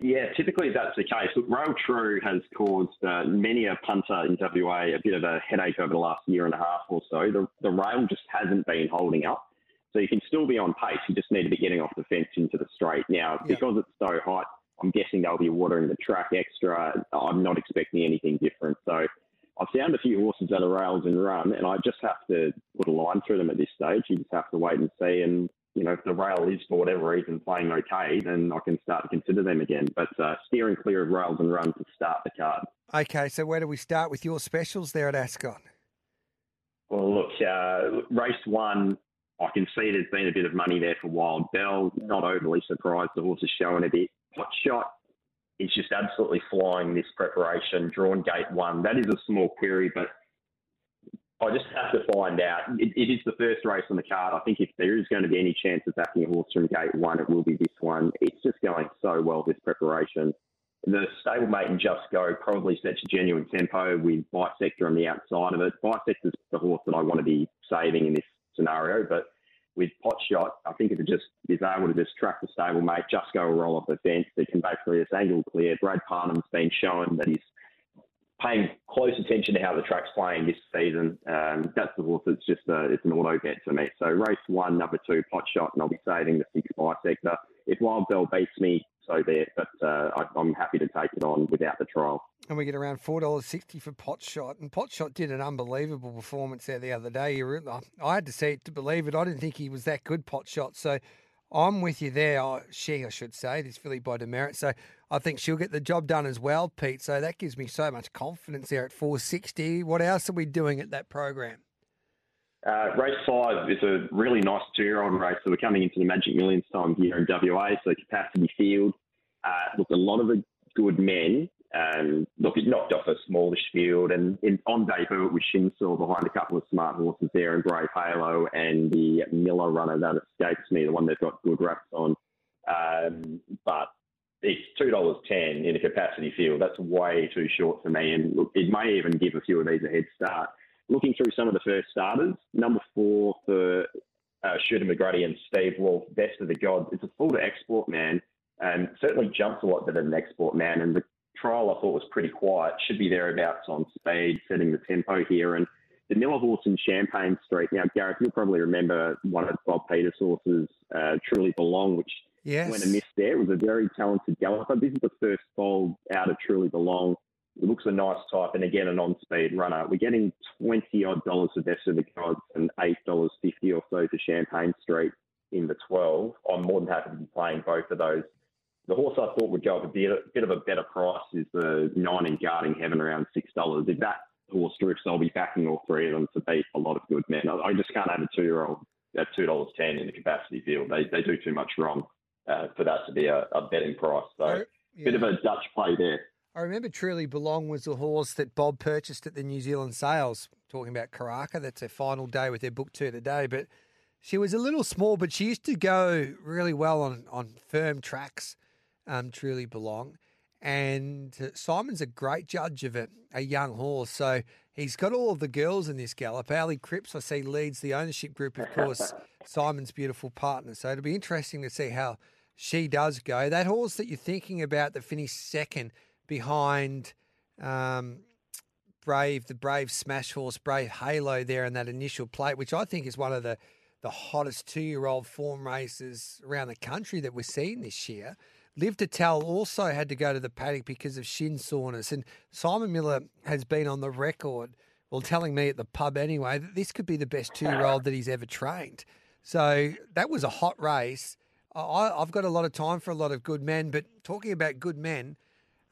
Yeah, typically that's the case. Look, Rail True has caused uh, many a punter in WA a bit of a headache over the last year and a half or so. The, the rail just hasn't been holding up. So you can still be on pace. You just need to be getting off the fence into the straight. Now, because it's so hot, I'm guessing they'll be watering the track extra. I'm not expecting anything different. So I've found a few horses that are rails and run, and I just have to put a line through them at this stage. You just have to wait and see. And, you know, if the rail is for whatever reason playing okay, then I can start to consider them again. But uh, steering clear of rails and run to start the card. Okay, so where do we start with your specials there at Ascot? Well, look, uh, race one, I can see there's been a bit of money there for Wild Bell. Not overly surprised the horse is showing a bit. Hot shot is just absolutely flying this preparation. Drawn gate one, that is a small query, but I just have to find out. It, it is the first race on the card. I think if there is going to be any chance of backing a horse from gate one, it will be this one. It's just going so well, this preparation. The stablemate and Just Go probably sets a genuine tempo with Bisector on the outside of it. Bisector's the horse that I want to be saving in this scenario, but with pot shot, I think it just is able to just track the stablemate, just go roll off the fence, they can basically this angle clear. Brad Parnham's been shown that he's paying close attention to how the track's playing this season. Um, that's the horse that's just a, it's an auto bet for me. So race one, number two, pot shot, and I'll be saving the six Bisector. If Wild Bell beats me, so there. But uh, I, I'm happy to take it on without the trial. And we get around four dollars sixty for Potshot, and Potshot did an unbelievable performance there the other day. I had to see it to believe it. I didn't think he was that good, Potshot. So I'm with you there. Oh, she, I should say, this filly by demerit. So I think she'll get the job done as well, Pete. So that gives me so much confidence there at four sixty. What else are we doing at that program? Uh, race five is a really nice two-year-old race. So we're coming into the Magic Millions time here in WA. So capacity field. Uh, look, a lot of the good men um, look, it knocked off a smallish field, and in, on debut it was Shinsaw behind a couple of smart horses there, and Brave Halo and the Miller runner that escapes me, the one they've got good wraps on. Um, but it's two dollars ten in a capacity field. That's way too short for me, and look, it may even give a few of these a head start. Looking through some of the first starters, number four for uh, Shooter McGruddy and Steve Wolfe, best of the gods. It's a full to export man and certainly jumps a lot better than export man. And the trial I thought was pretty quiet. Should be thereabouts on speed, setting the tempo here. And the Miller horse in Champagne Street. Now, Gareth, you'll probably remember one of Bob Peters' horses, uh, Truly Belong, which yes. went a miss there. It was a very talented galloper. This is the first fold out of Truly Belong. It looks a nice type, and again, an on-speed runner. We're getting twenty odd dollars for best of the gods and eight dollars fifty or so for Champagne Street in the twelve. I'm more than happy to be playing both of those the horse I thought would go up a bit, a bit of a better price is the nine in Guarding Heaven around six dollars. If that horse drifts, I'll be backing all three of them to beat a lot of good men. I, just can't have a two year old at two dollars ten in the capacity field. They they do too much wrong uh, for that to be a, a betting price. So yeah. bit of a Dutch play there. I remember Truly Belong was the horse that Bob purchased at the New Zealand sales. Talking about Karaka, that's their final day with their book two today, but. She was a little small, but she used to go really well on, on firm tracks um, truly belong. And uh, Simon's a great judge of it, a young horse. So he's got all of the girls in this gallop. Ali Cripps, I see, leads the ownership group, of course, Simon's beautiful partner. So it'll be interesting to see how she does go. That horse that you're thinking about that finished second behind um, Brave, the Brave Smash horse, Brave Halo there in that initial plate, which I think is one of the, the hottest two year old form races around the country that we're seeing this year. Live to Tell also had to go to the paddock because of shin soreness. And Simon Miller has been on the record, well, telling me at the pub anyway, that this could be the best two year old that he's ever trained. So that was a hot race. I, I've got a lot of time for a lot of good men, but talking about good men,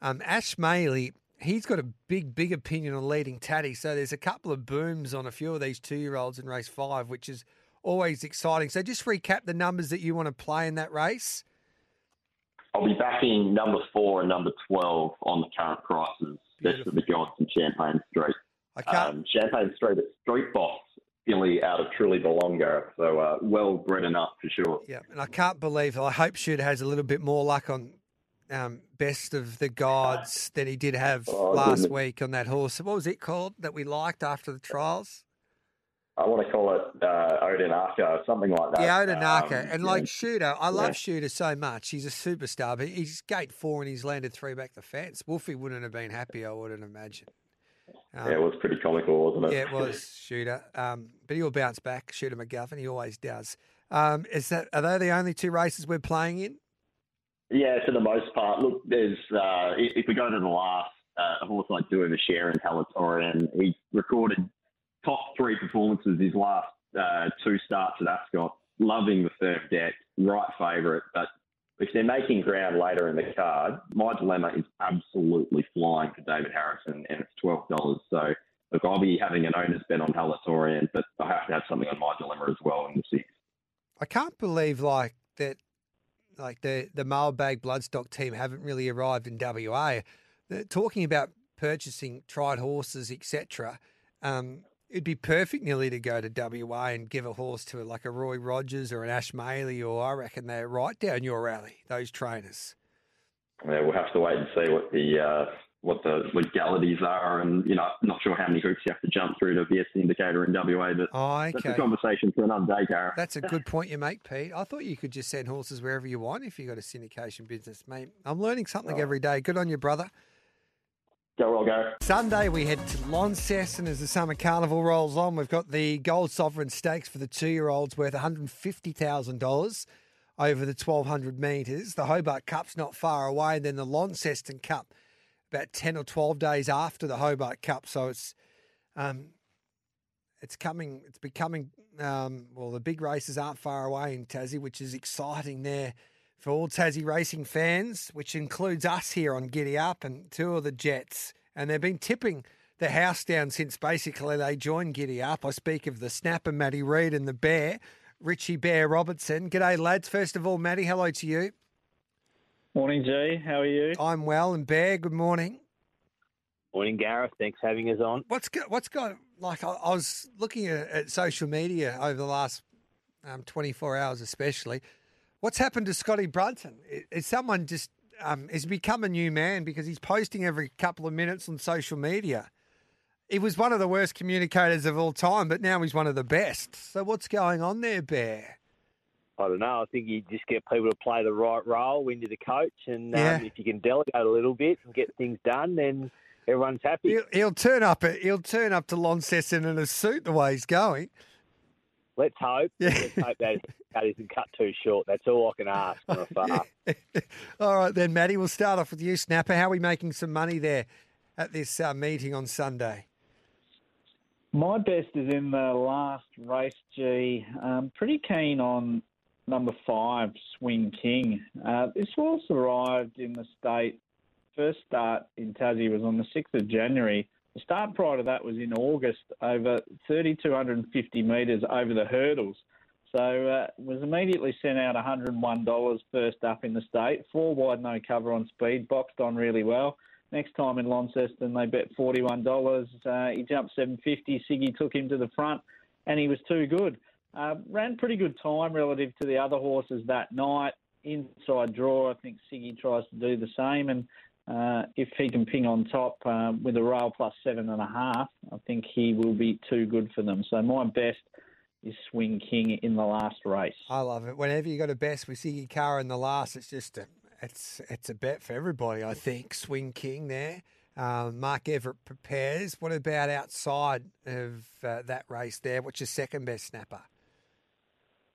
um, Ash Maley, he's got a big, big opinion on leading Taddy. So there's a couple of booms on a few of these two year olds in race five, which is always exciting. So just recap the numbers that you want to play in that race. I'll be backing number four and number 12 on the current prices, best of the Johnson Champagne Street. I can't. Um, Champagne Street at Street Boss, filly out of Truly Belonga. So uh, well bred enough for sure. Yeah, and I can't believe. I hope Shooter has a little bit more luck on um, best of the gods than he did have Oh, last week on that horse. What was it called that we liked after the trials? I want to call it uh, Odin Arca, something like that. Yeah, Odinaka. Um, and yeah. like Shooter, I love Yeah. Shooter so much. He's a superstar, but he's gate four and he's landed three back the fence. Wolfie wouldn't have been happy, I wouldn't imagine. Um, yeah, it was pretty comical, wasn't it? Yeah, it was Shooter. Um, but he'll bounce back, Shooter McGuffin. He always does. Um, is that are they the only two races we're playing in? Yeah, for the most part. Look, there's uh, if we go to the last, uh, horse I do a share in Halatorian. He recorded top three performances his last uh, two starts at Ascot. Loving the third deck, right favourite. But if they're making ground later in the card, my dilemma is absolutely flying for David Harrison, and it's twelve dollars. So look, I'll be having an owner's bet on Halatorian, but I have to have something on my dilemma as well in the six. I can't believe like that, like the the mailbag bloodstock team haven't really arrived in WA. They're talking about purchasing tried horses, etc. Um, it'd be perfect nearly to go to WA and give a horse to like a Roy Rogers or an Ash Maley, or I reckon they're right down your alley. Those trainers. Yeah, we'll have to wait and see what the uh, what the legalities are, and you know, I'm not sure how many hoops you have to jump through to be a syndicator in WA, but Oh, that's a conversation for another day, Gareth. That's a good point you make, Pete. I thought you could just send horses wherever you want if you've got a syndication business, mate. I'm learning something every day. Good on you, brother. Go, roll, go. Sunday, we head to Launceston as the summer carnival rolls on. We've got the Gold Sovereign Stakes for the two year olds worth $150,000 over the 1,200 metres. The Hobart Cup's not far away, and then the Launceston Cup about 10 or 12 days after the Hobart Cup. So it's. Um, it's coming. It's becoming. Um, well, the big races aren't far away in Tassie, which is exciting there for all Tassie racing fans, which includes us here on Giddy Up and two of the Jets. And they've been tipping the house down since basically they joined Giddy Up. I speak of the Snapper, Matty Reid, and the Bear, Richie Bear Robertson. G'day, lads. First of all, Matty, hello to you. Morning, G. How are you? I'm well, and Bear, good morning. Morning, Gareth. Thanks for having us on. What's go, what's got like? I, I was looking at, at social media over the last um, 24 hours, especially. What's happened to Scotty Brunton? I- Is someone just um, has become a new man because he's posting every couple of minutes on social media? He was one of the worst communicators of all time, but now he's one of the best. So what's going on there, Bear? I don't know. I think you just get people to play the right role when you're the coach, and um, Yeah. if you can delegate a little bit and get things done, then everyone's happy. He'll, he'll turn up. At, he'll turn up to Launceston in a suit the way he's going. Let's hope. Yeah. Let's hope that, that isn't cut too short. That's all I can ask from. All right, then, Matty, we'll start off with you, Snapper. How are we making some money there at this uh, meeting on Sunday? My best is in the last race, G. I'm pretty keen on number five, Swing King. Uh, this horse arrived in the state. First start in Tassie was on the 6th of January. The start prior to that was in August, over 3,250 metres over the hurdles. So uh, was immediately sent out $101 first up in the state. Four wide, no cover on speed, boxed on really well. Next time in Launceston, they bet $41. Uh, he jumped 750. Siggy took him to the front, and he was too good. Uh, ran pretty good time relative to the other horses that night. Inside draw, I think Siggy tries to do the same, and uh, if he can ping on top uh, with a rail plus seven and a half, I think he will be too good for them. So my best is Swing King in the last race. I love it. Whenever you got a best with Siggy Carr in the last, it's just a, it's it's a bet for everybody. I think Swing King there. Um, Mark Everett prepares. What about outside of uh, that race there? What's your second best snapper?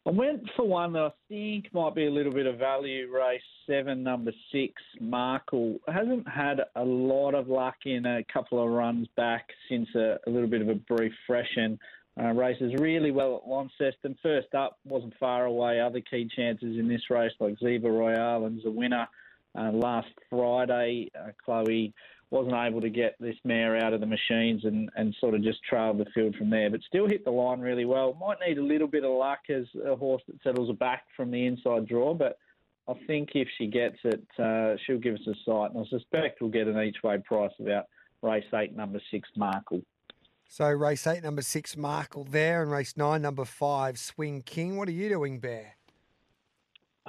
I went for one that I think might be a little bit of value. Race seven, number six, Markle hasn't had a lot of luck in a couple of runs back since a, a little bit of a brief freshen. uh, races really well at Launceston. First up wasn't far away. Other key chances in this race, like Ziva Royale and Zawinner. Uh, last Friday, uh, Chloe wasn't able to get this mare out of the machines and, and sort of just trailed the field from there, but still hit the line really well. Might need a little bit of luck as a horse that settles back from the inside draw, but I think if she gets it, uh, she'll give us a sight, and I suspect we'll get an each way price about race eight, number six, Markle. So race eight, number six, Markle there, and race nine, number five, Swing King. What are you doing, Bear?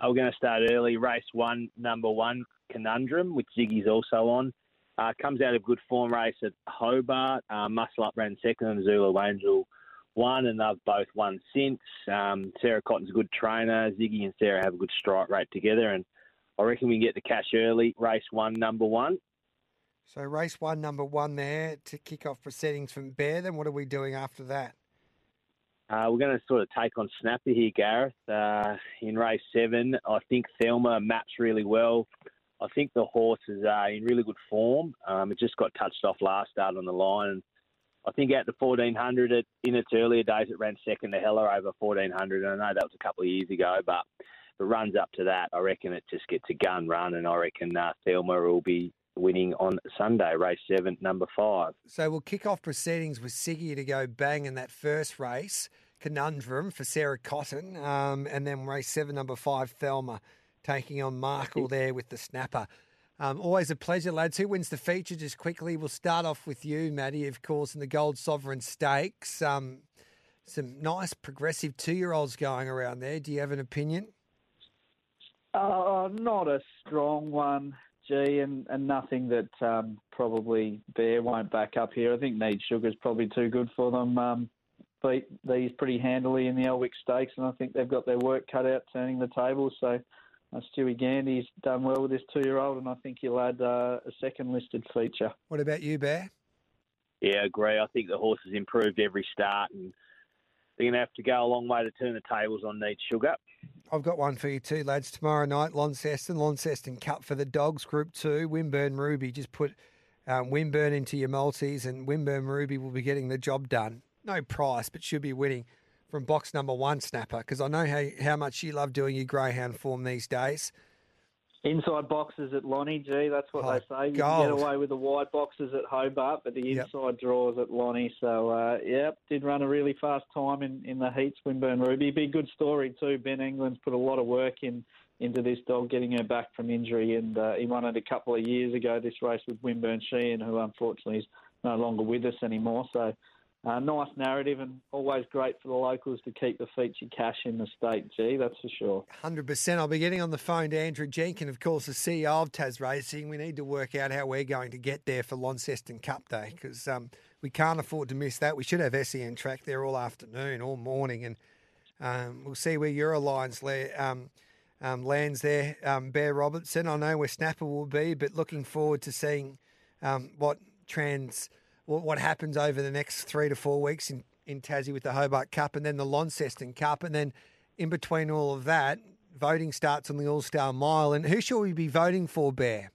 We're going to start early. Race one, number one, Conundrum, which Siggy's also on. Uh, comes out of good form race at Hobart. Uh, Muscle Up ran second, and Zulu Angel won, and they've both won since. Um, Sarah Cotton's a good trainer. Siggy and Sarah have a good strike rate together, and I reckon we can get the cash early. Race one, number one. So race one, number one there to kick off proceedings from Bear. Then what are we doing after that? Uh, we're going to sort of take on Snapper here, Gareth. Uh, in race seven, I think Thelma maps really well. I think the horse is uh, in really good form. Um, it just got touched off last start on the line. I think out to 1400 it, in its earlier days, it ran second to Heller over 1400. I know that was a couple of years ago, but it runs up to that, I reckon it just gets a gun run, and I reckon uh, Thelma will be winning on Sunday, race seven, number five. So we'll kick off proceedings with Siggy to go bang in that first race, Conundrum for Sarah Cotton, um, and then race seven, number five, Thelma, taking on Markle there with the snapper. Um, always a pleasure, lads. Who wins the feature? Just quickly, we'll start off with you, Maddie, of course, in the Gold Sovereign Stakes. Um, some nice progressive two-year-olds going around there. Do you have an opinion? Uh, not a strong one, G, and, and nothing that um, probably Bear won't back up here. I think Need Sugar's probably too good for them. Um, beat these pretty handily in the Elwick Stakes, and I think they've got their work cut out turning the table. So uh, Stewie Gandy's done well with his two-year-old, and I think he'll add uh, a second listed feature. What about you, Bear? Yeah, I agree. I think the horse has improved every start, and they're going to have to go a long way to turn the tables on Need Sugar. I've got one for you too, lads. Tomorrow night, Launceston, Launceston Cup for the Dogs, Group 2, Winburn Ruby. Just put um, Winburn into your multis, and Winburn Ruby will be getting the job done. No price, but should be winning from box number one, Snapper, because I know how, how much you love doing your greyhound form these days. Inside boxes at Lonnie, G, that's what Oh, they say. You gold. can get away with the wide boxes at Hobart, but the Yep. inside draws at Lonnie. So, uh, yep, did run a really fast time in, in the heats, Winburn Ruby. Be good story, too. Ben England's put a lot of work in into this dog, getting her back from injury, and uh, he won it a couple of years ago, this race with Winburn Sheehan, who unfortunately is no longer with us anymore. So, uh, nice narrative and always great for the locals to keep the feature cash in the state, G, that's for sure. 100%. I'll be getting on the phone to Andrew Jenkin, of course, the CEO of Tas Racing. We need to work out how we're going to get there for Launceston Cup Day because um, we can't afford to miss that. We should have SEN track there all afternoon, all morning, and um, we'll see where your alliance um, um, lands there. Um, Bear Robertson, I know where Snapper will be, but looking forward to seeing um, what trans what, happens over the next three to four weeks in, in Tassie with the Hobart Cup and then the Launceston Cup. And then in between all of that, voting starts on the All Star Mile. And who shall we be voting for, Bear?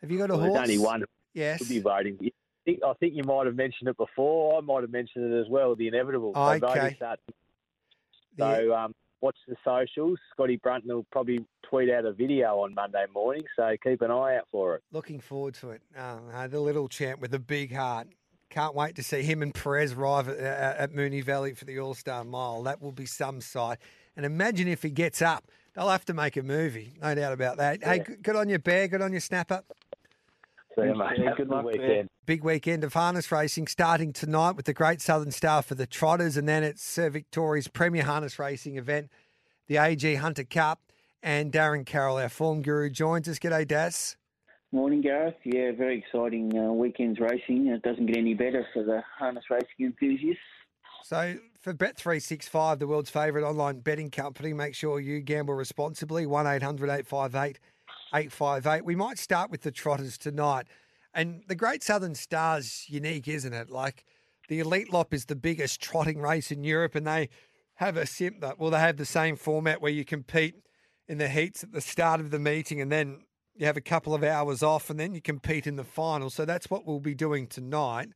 Have you got a Well, horse? There's only one. Yes. We'll be voting. I think, I think you might have mentioned it before. I might have mentioned it as well. The inevitable. Oh, okay. So um, watch the socials. Scotty Brunton will probably tweet out a video on Monday morning. So keep an eye out for it. Looking forward to it. Uh, uh, the little champ with a big heart. Can't wait to see him and Perez arrive at, uh, at Moonee Valley for the All Star Mile. That will be some sight. And imagine if he gets up. They'll have to make a movie, no doubt about that. Hey, good, good on your bear, good on your snapper. See you, mate. yeah, Have a good luck, Bear. weekend. Big weekend of harness racing starting tonight with the Great Southern Star for the Trotters, and then it's Sir Victoria's premier harness racing event, the AG Hunter Cup. And Darren Carroll, our form guru, joins us. G'day, Das. Morning, Gareth. Yeah, very exciting uh, weekend's racing. It doesn't get any better for the harness racing enthusiasts. So for Bet365, the world's favourite online betting company, make sure you gamble responsibly. 1 800 858 858. We might start with the Trotters tonight. And the Great Southern Star's unique, isn't it? Like the Elitlopp is the biggest trotting race in Europe, and they have a sim that well, they have the same format where you compete in the heats at the start of the meeting and then you have a couple of hours off and then you compete in the final. So that's what we'll be doing tonight.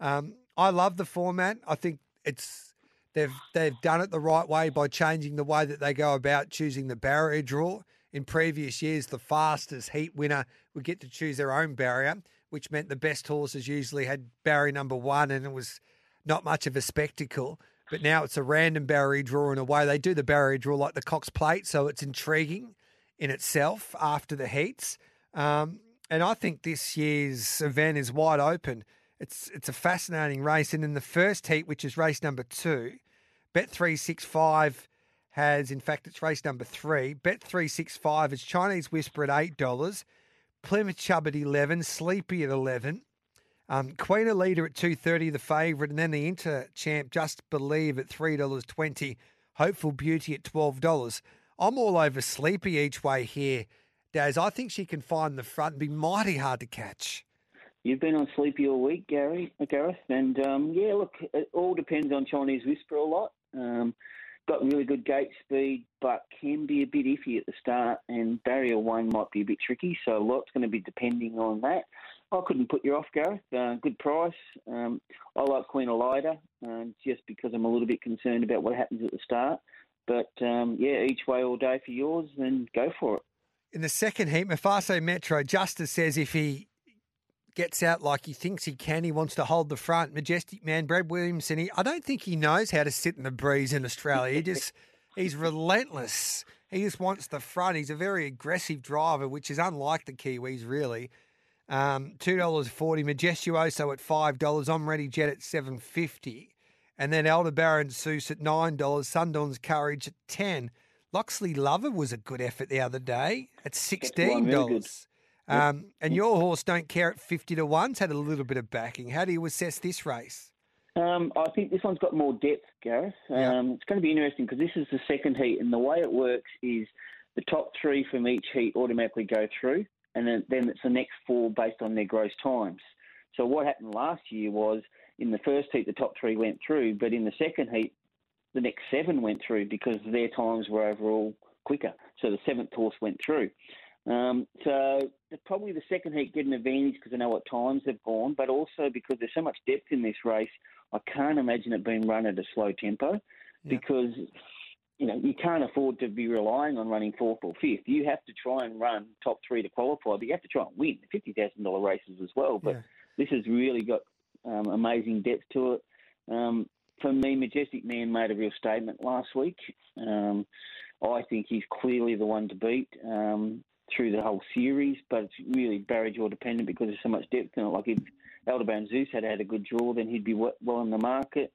Um, I love the format. I think it's they've they've done it the right way by changing the way that they go about choosing the barrier draw. In previous years, the fastest heat winner would get to choose their own barrier, which meant the best horses usually had barrier number one, and it was not much of a spectacle. But now it's a random barrier draw in a way. They do the barrier draw like the Cox Plate, so it's intriguing in itself after the heats. Um, and I think this year's event is wide open. It's it's a fascinating race, and in the first heat, which is race number two, Bet three six five has, in fact, it's race number three. Bet three six five is Chinese Whisper at eight dollars, Plymouth Chubb at eleven, Sleepy at eleven, um, Queen Leader at two thirty, the favourite, and then the Inter Champ Just Believe at three dollars twenty, Hopeful Beauty at twelve dollars. I'm all over Sleepy each way here, Daz. I think she can find the front and be mighty hard to catch. You've been on Sleepy all week, Gary, Gareth, and um, yeah, look, it all depends on Chinese Whisper a lot. Um, got really good gate speed, but can be a bit iffy at the start, and barrier one might be a bit tricky. So a lot's going to be depending on that. I couldn't put you off, Gareth. Uh, good price. Um, I like Queen Elida, uh, just because I'm a little bit concerned about what happens at the start. But um, yeah, each way all day for yours, then go for it. In the second heat, Mafaso Metro, Justice says if he gets out like he thinks he can, he wants to hold the front. Majestic man, Brad Williamson, he, I don't think he knows how to sit in the breeze in Australia. He just, he's relentless. He just wants the front. He's a very aggressive driver, which is unlike the Kiwis, really. Um, $2.40, Majestuoso at $5, I'm Ready Jet at seven fifty, and then Aldebaran Zeus at $9, Sundawn's Courage at 10 Loxley Lover was a good effort the other day at $16. Um, and your horse don't care at fifty to one's had a little bit of backing. How do you assess this race? Um, I think this one's got more depth, Gareth. Um, Yeah. It's going to be interesting because this is the second heat, and the way it works is the top three from each heat automatically go through, and then, then it's the next four based on their gross times. So what happened last year was in the first heat the top three went through, but in the second heat the next seven went through because their times were overall quicker. So the seventh horse went through. Um, so probably the second heat get an advantage because I know what times they've gone, but also because there's so much depth in this race, I can't imagine it being run at a slow tempo because you know you can't afford to be relying on running fourth or fifth. You have to try and run top three to qualify, but you have to try and win fifty thousand dollar races as well. But this has really got um, amazing depth to it. Um, for me, Majestic Man made a real statement last week. Um, I think he's clearly the one to beat um, through the whole series, but it's really barrier draw dependent because there's so much depth in it. Like if Aldebaran Zeus had had a good draw, then he'd be well in the market.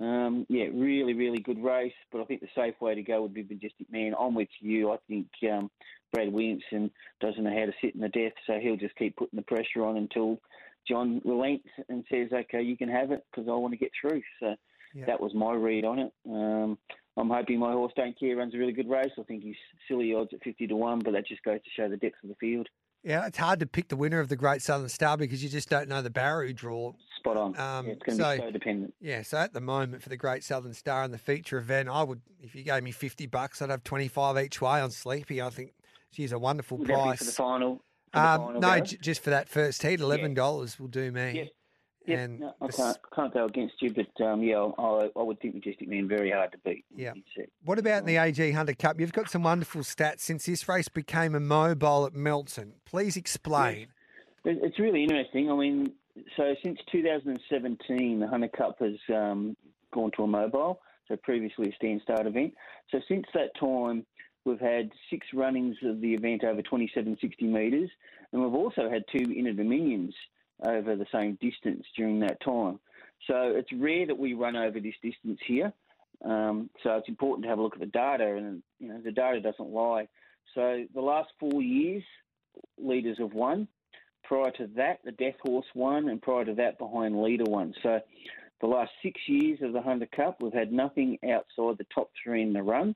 Um, yeah, really, really good race, but I think the safe way to go would be Majestic Man. I'm with you. I think um, Brad Williamson doesn't know how to sit in the death, so he'll just keep putting the pressure on until John relents and says, "Okay, you can have it because I want to get through." So that was my read on it. Um, I'm hoping my horse Don't Care runs a really good race. I think he's silly odds at 50 to 1, but that just goes to show the depth of the field. Yeah, it's hard to pick the winner of the Great Southern Star because you just don't know the Barrow draw. Spot on. Um, Yeah, it's going to so- be so dependent. Yeah, so at the moment for the Great Southern Star and the feature event, I would, if you gave me fifty bucks, I'd have twenty five each way on Sleepy. I think she's a wonderful Would price for the final? For the Um, final no, j- just for that first heat, eleven dollars will do me. Yep, And no, I can't, can't go against you, but um, yeah, I, I would think Majestic Man very hard to beat. Yeah. What about in the AG Hunter Cup? You've got some wonderful stats since this race became a mobile at Melton. Please explain. It- It's really interesting. I mean, so since 2017, the Hunter Cup has um, gone to a mobile, so previously a stand start event. So since that time, we've had six runnings of the event over 2760 metres, and we've also had two Inter Dominions over the same distance during that time. So it's rare that we run over this distance here. Um, so it's important to have a look at the data, and you know the data doesn't lie. So the last four years, leaders have won. Prior to that, the Death Horse won, and prior to that, Behind Leader won. So the last six years of the Hunter Cup, we've had nothing outside the top three in the run.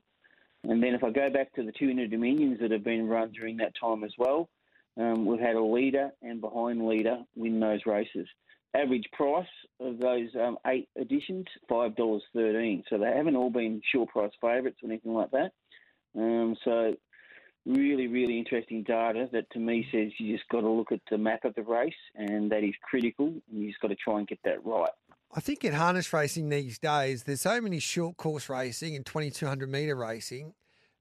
And then if I go back to the two Inter Dominions that have been run during that time as well, um, we've had a leader and behind leader win those races. Average price of those um, eight editions, five dollars thirteen. So they haven't all been short price favourites or anything like that. Um, so really, really interesting data that to me says you just got to look at the map of the race, and that is critical. And you just got to try and get that right. I think in harness racing these days, there's so many short course racing and 2200 metre racing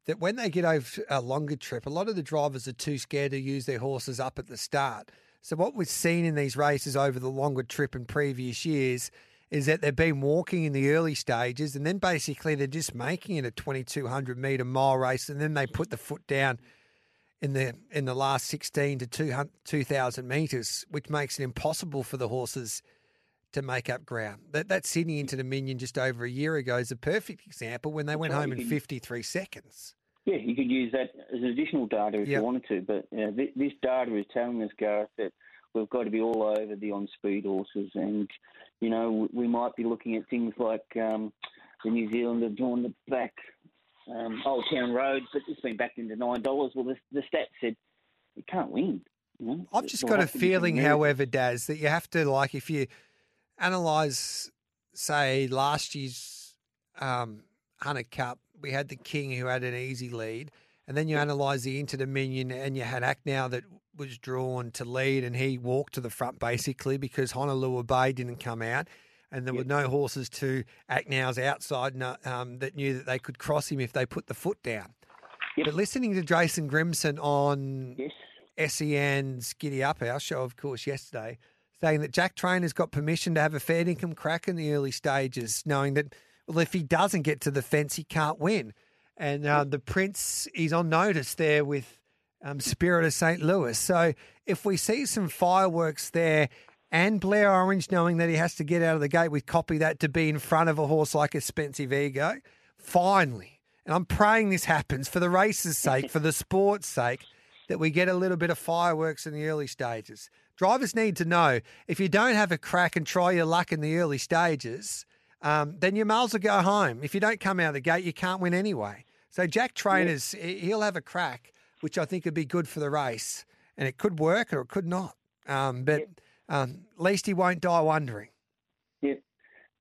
that when they get over a longer trip, a lot of the drivers are too scared to use their horses up at the start. So, what we've seen in these races over the longer trip in previous years is that they've been walking in the early stages and then basically they're just making it a 2200 metre mile race and then they put the foot down in the in the last 16 to 200, 2000 metres, which makes it impossible for the horses to make up ground. That that Sydney Inter Dominion just over a year ago is a perfect example when they went home in 53 seconds. Yeah, you could use that as additional data if Yep. you wanted to, but you know, thi- this data is telling us, Gareth, that we've got to be all over the on-speed horses, and you know we might be looking at things like um, the New Zealander drawn the back um, Old Town Road, but it's been backed into nine dollars. Well, the, the stat said it can't win. You know? I've just got a have to be some feeling, however, Daz, that you have to like if you analyze, say, last year's um, Hunter Cup, we had the King who had an easy lead, and then you analyse the Inter Dominion, and you had Acknow that was drawn to lead, and he walked to the front basically because Honolulu Bay didn't come out. And there were no horses to Acknow's outside um, that knew that they could cross him if they put the foot down. But listening to Jason Grimson on SEN's Giddy Up, our show, of course, yesterday, saying that Jack Trainor's got permission to have a fair income crack in the early stages, knowing that, well, if he doesn't get to the fence, he can't win. And uh, the Prince, he's on notice there with um, Spirit of St. Louis. So if we see some fireworks there and Blair Orange knowing that he has to get out of the gate with copy that to be in front of a horse like Expensive Ego, finally, and I'm praying this happens for the race's sake, for the sport's sake, that we get a little bit of fireworks in the early stages. Drivers need to know if you don't have a crack and try your luck in the early stages, um, then your may will go home. If you don't come out of the gate, you can't win anyway. So Jack Trainors, he- he'll have a crack, which I think would be good for the race, and it could work or it could not. Um, but um, at least he won't die wondering. Yep.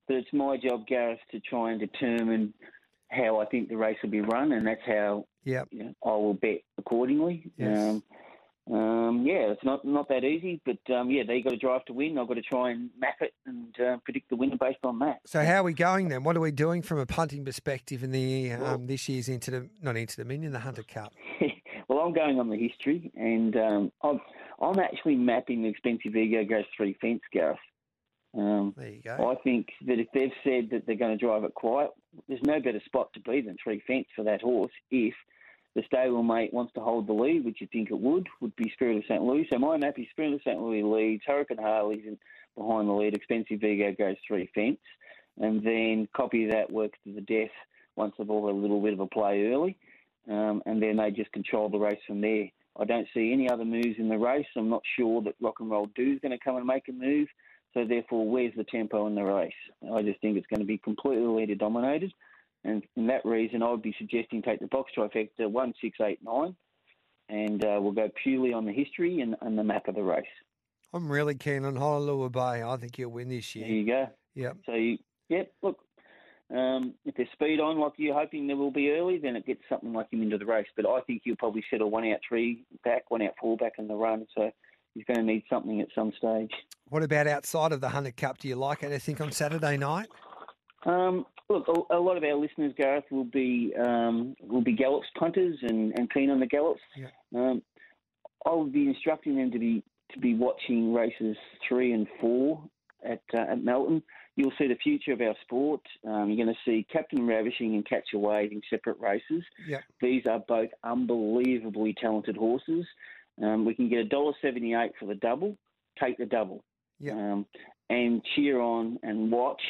But it's my job, Gareth, to try and determine how I think the race will be run, and that's how Yep. you know, I will bet accordingly. Yes. Um, um, yeah, it's not not that easy, but um, yeah, they got to drive to win. I've got to try and map it and uh, predict the winner based on that. So how are we going then? What are we doing from a punting perspective in the um, this year's into the not into the Dominion, the Hunter Cup? Well, I'm going on the history, and um, I'm, I'm actually mapping the expensive ego goes three fence, Gareth. Um, there you go. I think that if they've said that they're going to drive it quiet, there's no better spot to be than three fence for that horse. If the stablemate wants to hold the lead, which you think it would, would be Spirit of St. Louis. So my map is Spirit of St. Louis leads, Hurricane Harley's in behind the lead, Expensive Ego goes three fence, and then copy that works to the death once they've all had a little bit of a play early, um, and then they just control the race from there. I don't see any other moves in the race. I'm not sure that Rock and Roll Do is going to come and make a move. So therefore, where's the tempo in the race? I just think it's going to be completely leader dominated, and for that reason, I would be suggesting take the box trifecta one, six, eight, nine, and uh, we'll go purely on the history and, and the map of the race. I'm really keen on Honolulu Bay. I think he'll win this year. There you go. Yep. So, you, yep, look, um, if there's speed on like you're hoping there will be early, then it gets something like him into the race. But I think he'll probably settle one out three back, one out four back in the run. So he's going to need something at some stage. What about outside of the Hunter Cup? Do you like anything on Saturday night? Um, look, a, a lot of our listeners, Gareth, will be um, will be gallops punters and, and keen on the gallops. Yeah. Um, I'll be instructing them to be to be watching races three and four at uh, at Melton. You'll see the future of our sport. Um, you're going to see Captain Ravishing and Catch A Wave in separate races. Yep. These are both unbelievably talented horses. Um, we can get a dollar seventy eight for the double. Take the double. Yeah. Um, and cheer on and watch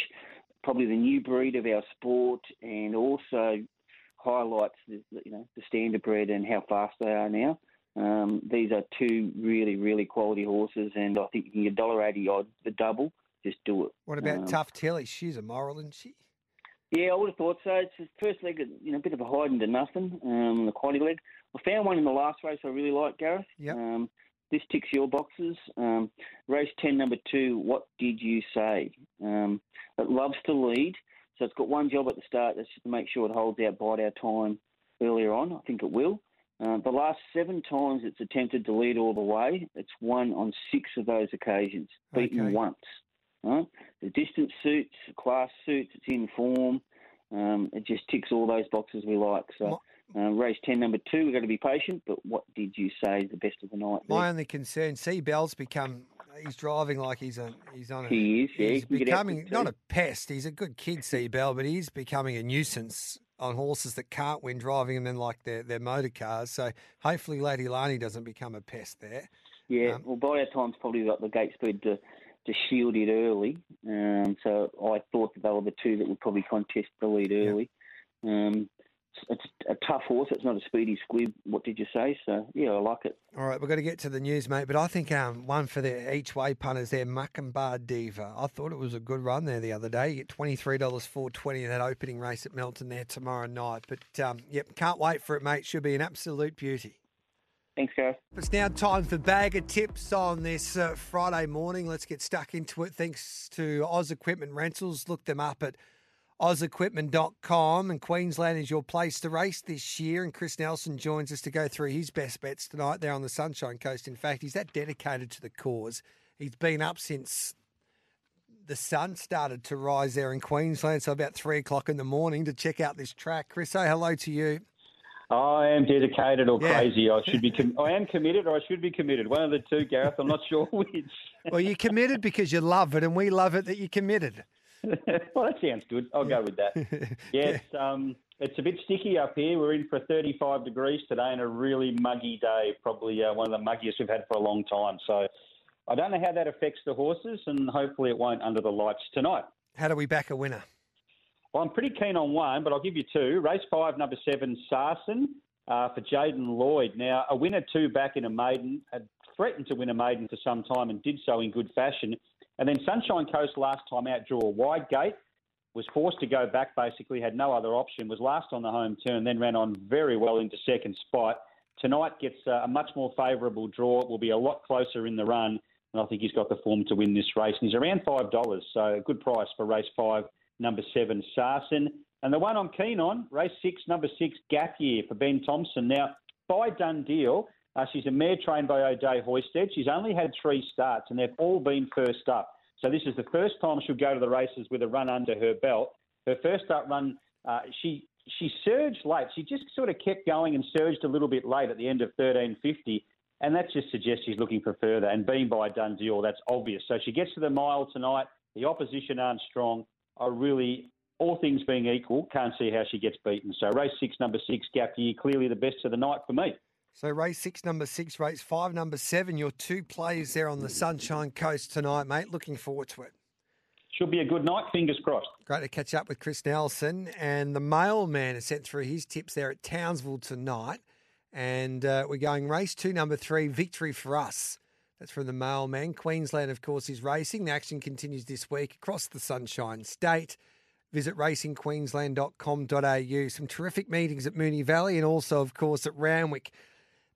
probably the new breed of our sport, and also highlights the you know the standardbred and how fast they are now. Um, these are two really really quality horses, and I think you can get dollar eighty odd the double. Just do it. What about Um, Tough Tilly? She's a moral, isn't she? yeah, I would have thought so. It's his first leg, you know, a bit of a hide into nothing. Um, the quality leg. I found one in the last race I really like, Gareth. Yep. Um, this ticks your boxes. Um, race ten, number two. What did you say? Um, it loves to lead, so it's got one job at the start. That's just to make sure it holds out, bide our time earlier on. I think it will. Uh, the last seven times it's attempted to lead all the way, it's won on six of those occasions, beaten Okay. once. Right? The distance suits, class suits, it's in form. Um, it just ticks all those boxes we like. So, uh, race 10, number two, we've got to be patient. But what did you say is the best of the night? there? My only concern, C Bell's become. He's driving like he's a he's on. A, He is, yeah, He's he can get out becoming not a pest. He's a good kid, C Bell, but he's becoming a nuisance on horses that can't win driving them in like their their motor cars. So hopefully, Lady Lani doesn't become a pest there. Yeah, Um, well, by our time's probably got the gate speed to, to shield it early. Um, so I thought that they were the two that would probably contest the lead early. Um, it's a tough horse. It's not a speedy squib. What did you say? So yeah, I like it. All right, we've got to get to the news, mate. But I think um, one for the each way punters there, Muckambar Diva. I thought it was a good run there the other day. You get twenty three dollars four twenty in that opening race at Melton there tomorrow night. But um, yep, can't wait for it, mate. Should be an absolute beauty. Thanks, guys. It's now time for Bag of Tips on this uh, Friday morning. Let's get stuck into it. Thanks to Oz Equipment Rentals. Look them up at ozequipment.com. And Queensland is your place to race this year. And Chris Nelson joins us to go through his best bets tonight there on the Sunshine Coast. In fact, he's that dedicated to the cause. He's been up since the sun started to rise there in Queensland, so about three o'clock in the morning to check out this track. Chris, say hello to you. I am dedicated or Yeah. crazy. I should be. Com- I am committed or I should be committed. One of the two, Gareth. I'm not sure which. Well, you're committed because you love it, and we love it that you're committed. well, that sounds good. I'll go with that. Yeah, it's, um, it's a bit sticky up here. We're in for 35 degrees today and a really muggy day, probably uh, one of the muggiest we've had for a long time. So I don't know how that affects the horses, and hopefully it won't under the lights tonight. How do we back a winner? Well, I'm pretty keen on one, but I'll give you two. Race five, number seven, Sarson uh, for Jaden Lloyd. Now, a winner two back in a maiden, had threatened to win a maiden for some time and did so in good fashion. And then Sunshine Coast last time out drew a wide gate, was forced to go back basically, had no other option, was last on the home turn, then ran on very well into second spot. Tonight gets uh, a much more favourable draw. Will be a lot closer in the run, and I think he's got the form to win this race. And he's around $5, so a good price for race five, number seven, Sarson. And the one I'm keen on, race six, number six, Gap Year for Ben Thompson. Now, by done deal, uh, she's a mare trained by O'Day Hoisted. She's only had three starts, and they've all been first up. So this is the first time she'll go to the races with a run under her belt. Her first up run, uh, she she surged late. She just sort of kept going and surged a little bit late at the end of 1350. And that just suggests she's looking for further. And being by deal, that's obvious. So she gets to the mile tonight. The opposition aren't strong. I really, all things being equal, can't see how she gets beaten. So race six, number six, Gap Year, clearly the best of the night for me. So race six, number six, race five, number seven. Your two players there on the Sunshine Coast tonight, mate. Looking forward to it. Should be a good night. Fingers crossed. Great to catch up with Chris Nelson. And the mailman has sent through his tips there at Townsville tonight. And uh, we're going race two, number three, victory for us. That's from the mailman. Queensland, of course, is racing. The action continues this week across the Sunshine State. Visit racingqueensland.com.au. Some terrific meetings at Moonee Valley and also, of course, at Randwick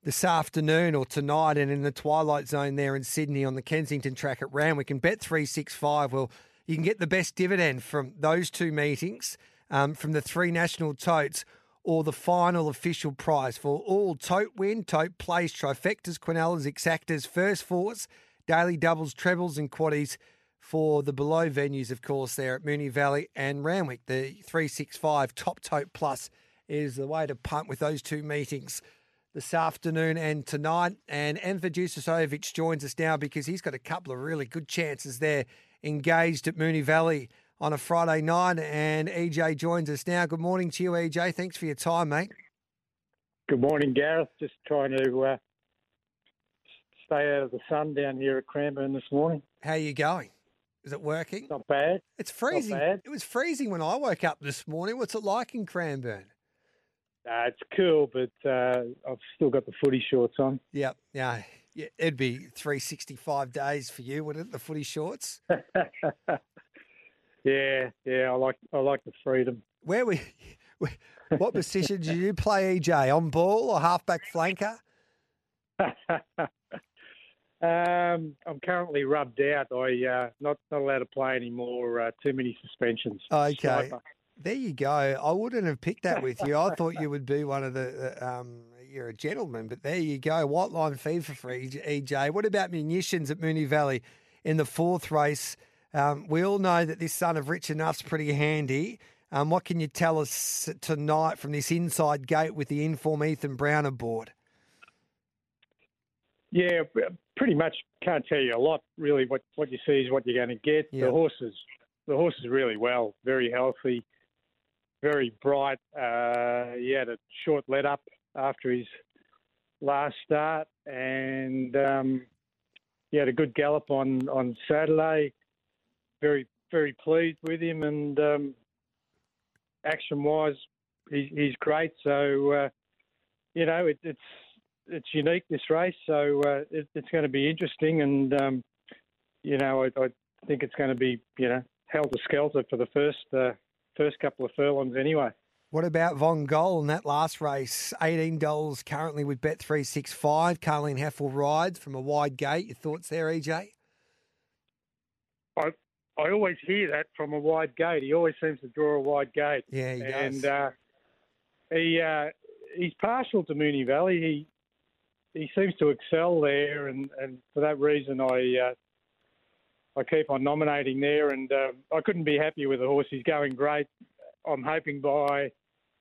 this afternoon or tonight and in the twilight zone there in Sydney on the Kensington track at Randwick and Bet365. Well, you can get the best dividend from those two meetings, um, from the three national totes or the final official prize for all tote win, tote place, trifectas, quinellas, exactas, first fours, daily doubles, trebles, and quaddies for the below venues, of course, there at Moonee Valley and Randwick. The 365 Top Tote Plus is the way to punt with those two meetings this afternoon and tonight. And Enver Jusufovic joins us now because he's got a couple of really good chances there engaged at Moonee Valley on a Friday night. And EJ joins us now. Good morning to you, EJ. Thanks for your time, mate. Good morning, Gareth. Just trying to uh, stay out of the sun down here at Cranbourne this morning. How are you going? Is it working? Not bad. It's freezing. bad. It was freezing when I woke up this morning. What's it like in Cranbourne? Uh, it's cool, but uh, I've still got the footy shorts on. Yep. Yeah. yeah. It'd be 365 days for you, wouldn't it? The footy shorts. yeah, yeah. I like I like the freedom. Where we? What position did you play, EJ? On ball or halfback flanker? Um, I'm currently rubbed out. I uh, not not allowed to play anymore. Uh, too many suspensions. Okay. Sniper. There you go. I wouldn't have picked that with you. I thought you would be one of the. Um, you're a gentleman, but there you go. White line fever for free, EJ. What about munitions at Moonee Valley in the fourth race? Um, we all know that this son of Rich Enough's pretty handy. Um, what can you tell us tonight from this inside gate with the inform Ethan Brown aboard? Yeah, pretty much can't tell you a lot really. What what you see is what you're going to get. Yeah. The horses, the horse is really well, very healthy, very bright. Uh, he had a short let up after his last start, and um, he had a good gallop on on Saturday. Very very pleased with him, and um, action wise, he, he's great. So uh, you know, it, it's it's unique this race, so uh, it, it's going to be interesting, and um, you know, I, I think it's going to be you know helter skelter for the first uh, first couple of furlongs anyway. What about Von Gol in that last race? Eighteen dollars currently with Bet three six five. Carleen Hefel rides from a wide gate. Your thoughts there, EJ? I I always hear that from a wide gate. He always seems to draw a wide gate. Yeah, he does. and uh, he uh, he's partial to Moonee Valley. He he seems to excel there, and, and for that reason, I uh, I keep on nominating there. And uh, I couldn't be happier with the horse. He's going great. I'm hoping by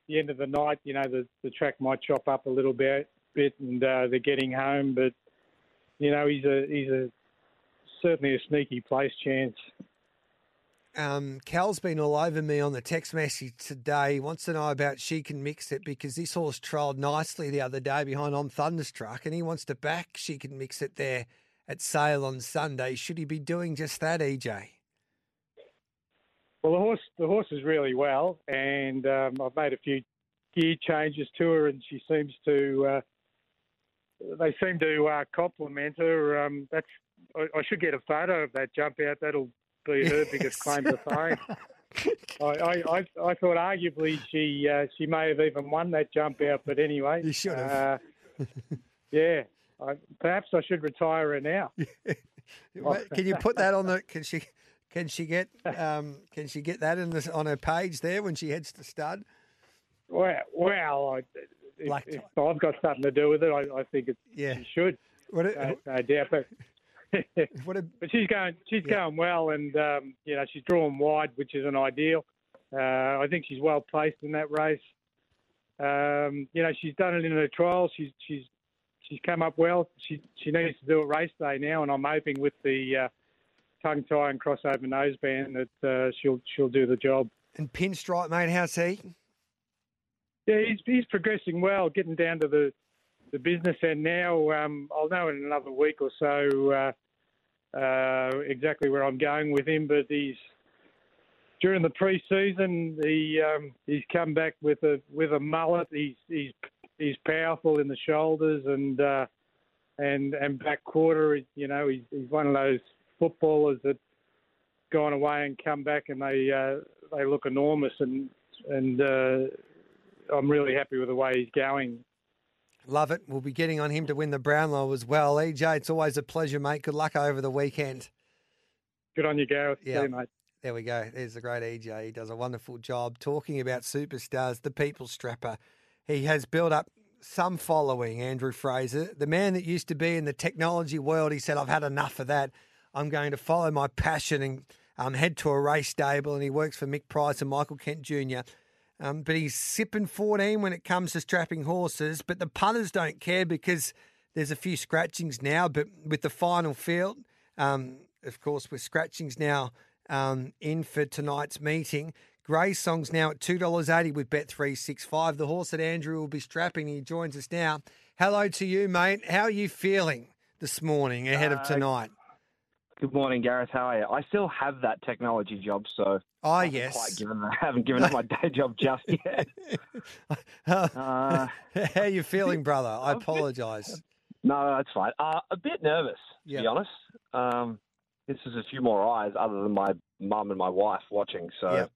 the end of the night, you know, the the track might chop up a little bit, bit, and uh, they're getting home. But you know, he's a he's a certainly a sneaky place chance. Um, Cal's been all over me on the text message today. He wants to know about She Can Mix It because this horse trialled nicely the other day behind On Thunderstruck and he wants to back She Can Mix It there at sale on Sunday. Should he be doing just that, EJ? Well, the horse the horse is really well, and um, I've made a few gear changes to her, and she seems to. Uh, they seem to uh, compliment her. Um, that's. I, I should get a photo of that jump out. That'll be her biggest claim to fame. I, I, I, I thought arguably she uh, she may have even won that jump out, but anyway, you should have. Uh, yeah, I, perhaps I should retire her now. Can you put that on the? Can she? Can she get? Um, can she get that in the, on her page there when she heads to stud? Well, well, I, if, if I've got something to do with it, I, I think it Yeah. she should. What a- no, no doubt, but. but she's going, she's going well, and um, you know she's drawn wide, which is an ideal. Uh, I think she's well placed in that race. Um, you know she's done it in her trials. She's she's she's come up well. She she needs to do it race day now, and I'm hoping with the uh, tongue tie and crossover noseband that uh, she'll she'll do the job. And Pinstripe, mate, how's he? Yeah, he's he's progressing well, getting down to the the business end now. Um, I'll know in another week or so uh, uh, exactly where I'm going with him, but he's during the pre-season he um, he's come back with a with a mullet. He's he's he's powerful in the shoulders and uh, and and back quarter. You know, he's he's one of those footballers that gone away and come back and they uh, they look enormous and and uh, I'm really happy with the way he's going. Love it. We'll be getting on him to win the Brownlow as well. EJ, it's always a pleasure, mate. Good luck over the weekend. Good on you, Gareth. Yeah. you, mate. There we go. There's the great EJ. He does a wonderful job talking about superstars, the people strapper. He has built up some following, Andrew Fraser. The man that used to be in the technology world, he said, I've had enough of that. I'm going to follow my passion and um, head to a race stable. And he works for Mick Price and Michael Kent Jr. Um, but he's sipping 14 when it comes to strapping horses. But the punters don't care because there's a few scratchings now. But with the final field, um, of course, with scratchings now um, in for tonight's meeting. Grey Song's now at $2.80 with Bet365. The horse that Andrew will be strapping, he joins us now. Hello to you, mate. How are you feeling this morning ahead of Uh, tonight? Good morning, Gareth. How are you? I still have that technology job, so Oh, I haven't yes. quite given, I haven't given up my day job just yet. Uh, How are you feeling, brother? I apologise. no, that's fine. Uh, a bit nervous, to Yeah. be honest. Um, this is a few more eyes other than my mum and my wife watching, so Yeah.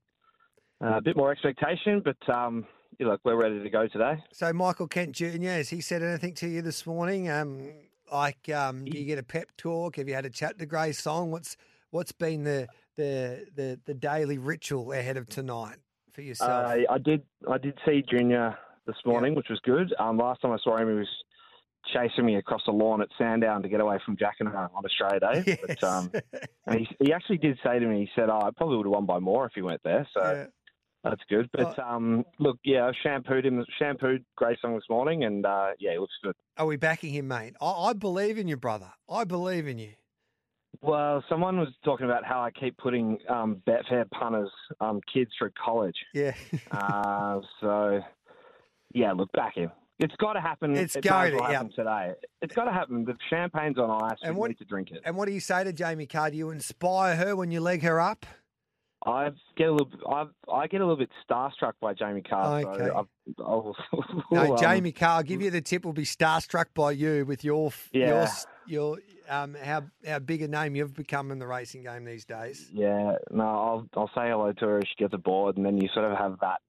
Uh, a bit more expectation. But um, you look, we're ready to go today. So, Michael Kent Jr., has he said anything to you this morning? Um, like, um, do you get a pep talk? Have you had a chat to Grey Song? What's what's been the the the, the daily ritual ahead of tonight for yourself? Uh, I did. I did see Junior this morning, which was good. Um, last time I saw him, he was chasing me across the lawn at Sandown to get away from Jack and I on Australia Day. But um, and he, he actually did say to me, he said, "Oh, I probably would have won by more if he went there." So. Yeah. That's good, but um, look, yeah, I shampooed him, shampooed Graysong this morning, and uh, yeah, he looks good. Are we backing him, mate? I, I believe in you, brother. I believe in you. Well, someone was talking about how I keep putting um, Betfair punters um, kids through college. Yeah. uh, so, yeah, look, back him. It's got to happen. It's it going to happen yep. today. It's got to happen. The champagne's on ice. And we what- need to drink it. And what do you say to Jamie Kah? Do you inspire her when you leg her up? I get a little. I I get a little bit starstruck by Jamie Kah. Okay. So I've, I'll, No, um, Jamie Kah, I'll give you the tip. Will be starstruck by you with your f- your Yeah. your um how how big a name you've become in the racing game these days. Yeah, no, I'll I'll say hello to her if she gets aboard, and then you sort of have that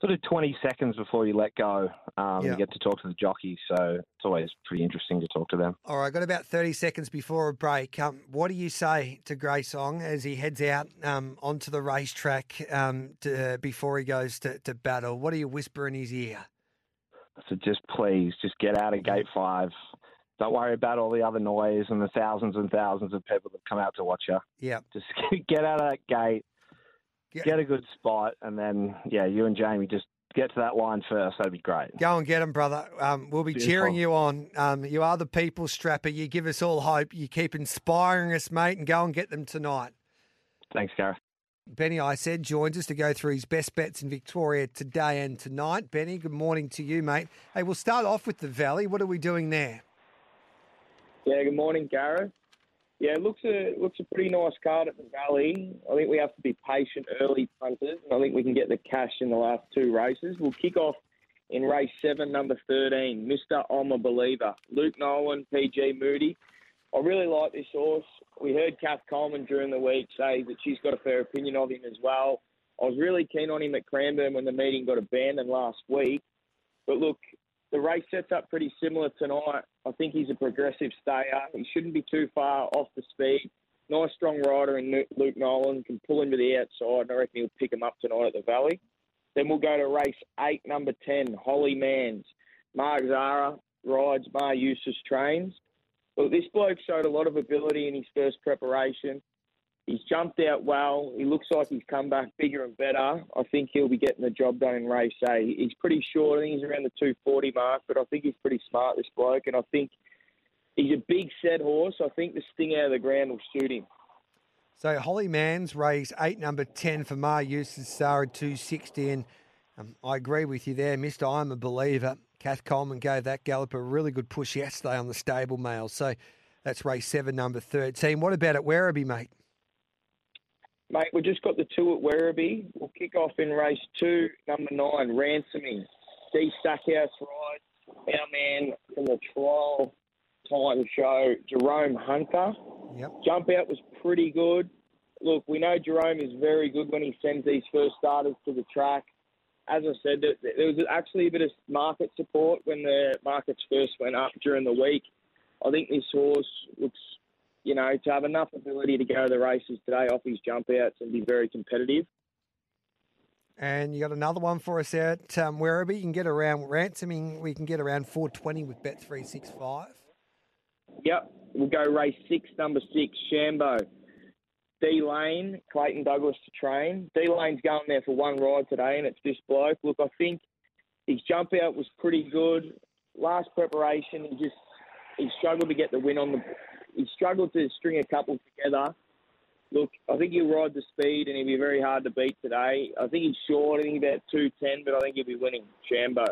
sort of 20 seconds before you let go. Um, Yeah. You get to talk to the jockey, so it's always pretty interesting to talk to them. All right, got about thirty seconds before a break. Um, what do you say to Grey Song as he heads out um, onto the racetrack um, to, before he goes to, to battle? What do you whisper in his ear? So just please, just get out of gate five. Don't worry about all the other noise and the thousands and thousands of people that come out to watch you. Yeah. Just get out of that gate, get a good spot, and then yeah, you and Jamie just get to that line first. That'd be great. Go and get them, brother. Um, we'll be cheering you on. Um, you are the people strapper. You give us all hope. You keep inspiring us, mate, and go and get them tonight. Thanks, Gareth. Benny, I said, joins us to go through his best bets in Victoria today and tonight. Benny, good morning to you, mate. Hey, we'll start off with the Valley. What are we doing there? Yeah, good morning, Gareth. Yeah, it looks a looks a pretty nice card at the Valley. I think we have to be patient early punters, and I think we can get the cash in the last two races. We'll kick off in race seven, number thirteen, Mister I'm a Believer. Luke Nolan, PG Moody. I really like this horse. We heard Kath Coleman during the week say that she's got a fair opinion of him as well. I was really keen on him at Cranbourne when the meeting got abandoned last week. But look, the race sets up pretty similar tonight. I think he's a progressive stayer. He shouldn't be too far off the speed. Nice strong rider in Luke Nolan can pull him to the outside, and I reckon he'll pick him up tonight at the Valley. Then we'll go to race eight, number ten, Holly Mans. Mark Zahra rides, Maher Eustace trains. Well, this bloke showed a lot of ability in his first preparation. He's jumped out well. He looks like he's come back bigger and better. I think he'll be getting the job done in race A. He's pretty short. I think he's around the 240 mark, but I think he's pretty smart, this bloke. And I think he's a big set horse. I think the sting out of the ground will suit him. So Holly Mans race eight, number ten for Maher Eustace Sarah two sixty, and um, I agree with you there, Mister. I'm a believer. Kath Coleman gave that gallop a really good push yesterday on the stable mail. So that's race seven, number thirteen. What about at Werribee, mate? Mate, we've just got the two at Werribee. We'll kick off in race two, number nine, Ransoming. D Stackhouse rides, our man from the trial time show, Jerome Hunter. Yep. Jump out was pretty good. Look, we know Jerome is very good when he sends these first starters to the track. As I said, there there was actually a bit of market support when the markets first went up during the week. I think this horse looks, you know, to have enough ability to go to the races today off his jump outs and be very competitive. And you got another one for us out um, Werribee. You can get around ransoming. We can get around four twenty with Bet three six five. Yep, we'll go race six, number six, Shambo. D Lane, Clayton Douglas to train. D Lane's going there for one ride today, and it's this bloke. Look, I think his jump out was pretty good. Last preparation, he just he struggled to get the win on the. He struggled to string a couple together. Look, I think he'll ride the speed, and he'll be very hard to beat today. I think he's short. I think about two ten, but I think he'll be winning. Shambo.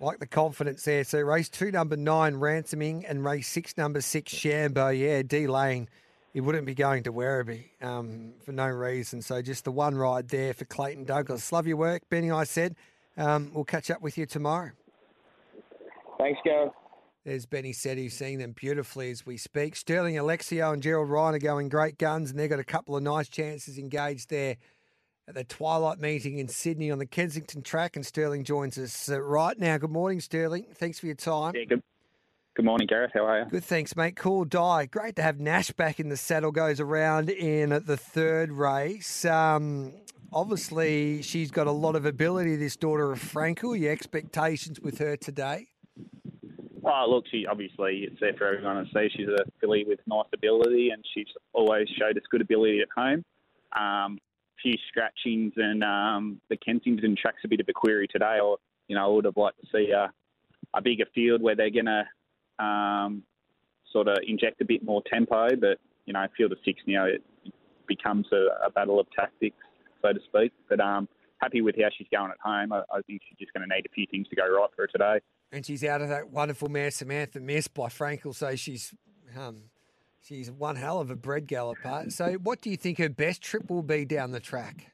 Like the confidence there. So race two, number nine, ransoming, and race six, number six, Shambo. Yeah, D Lane. He wouldn't be going to Werribee um, for no reason. So just the one ride there for Clayton Douglas. Love your work, Benny. I said um, we'll catch up with you tomorrow. Thanks, Gareth. There's Benny said he's seeing them beautifully as we speak. Sterling Alexiou and Gerald Ryan are going great guns, and they've got a couple of nice chances engaged there at the Twilight meeting in Sydney on the Kensington track. And Sterling joins us uh, right now. Good morning, Sterling. Thanks for your time. Yeah, good. Good morning, Gareth. How are you? Good, thanks, mate. Cool die. Great to have Nash back in the saddle. Goes around in the third race. Um, obviously, she's got a lot of ability. This daughter of Frankel. Your expectations with her today? Oh, look, she obviously it's there for everyone to see. She's a filly with nice ability, and she's always showed us good ability at home. Um, few scratchings, and um, the Kensington track's a bit of a query today. Or you know, I would have liked to see a, a bigger field where they're going to um, sort of inject a bit more tempo. But you know, field of six now it becomes a, a battle of tactics, so to speak. But um, happy with how she's going at home. I, I think she's just going to need a few things to go right for her today. And she's out of that wonderful mare, Samantha Miss by Frankel. So she's um, she's one hell of a bred galloper. So what do you think her best trip will be down the track?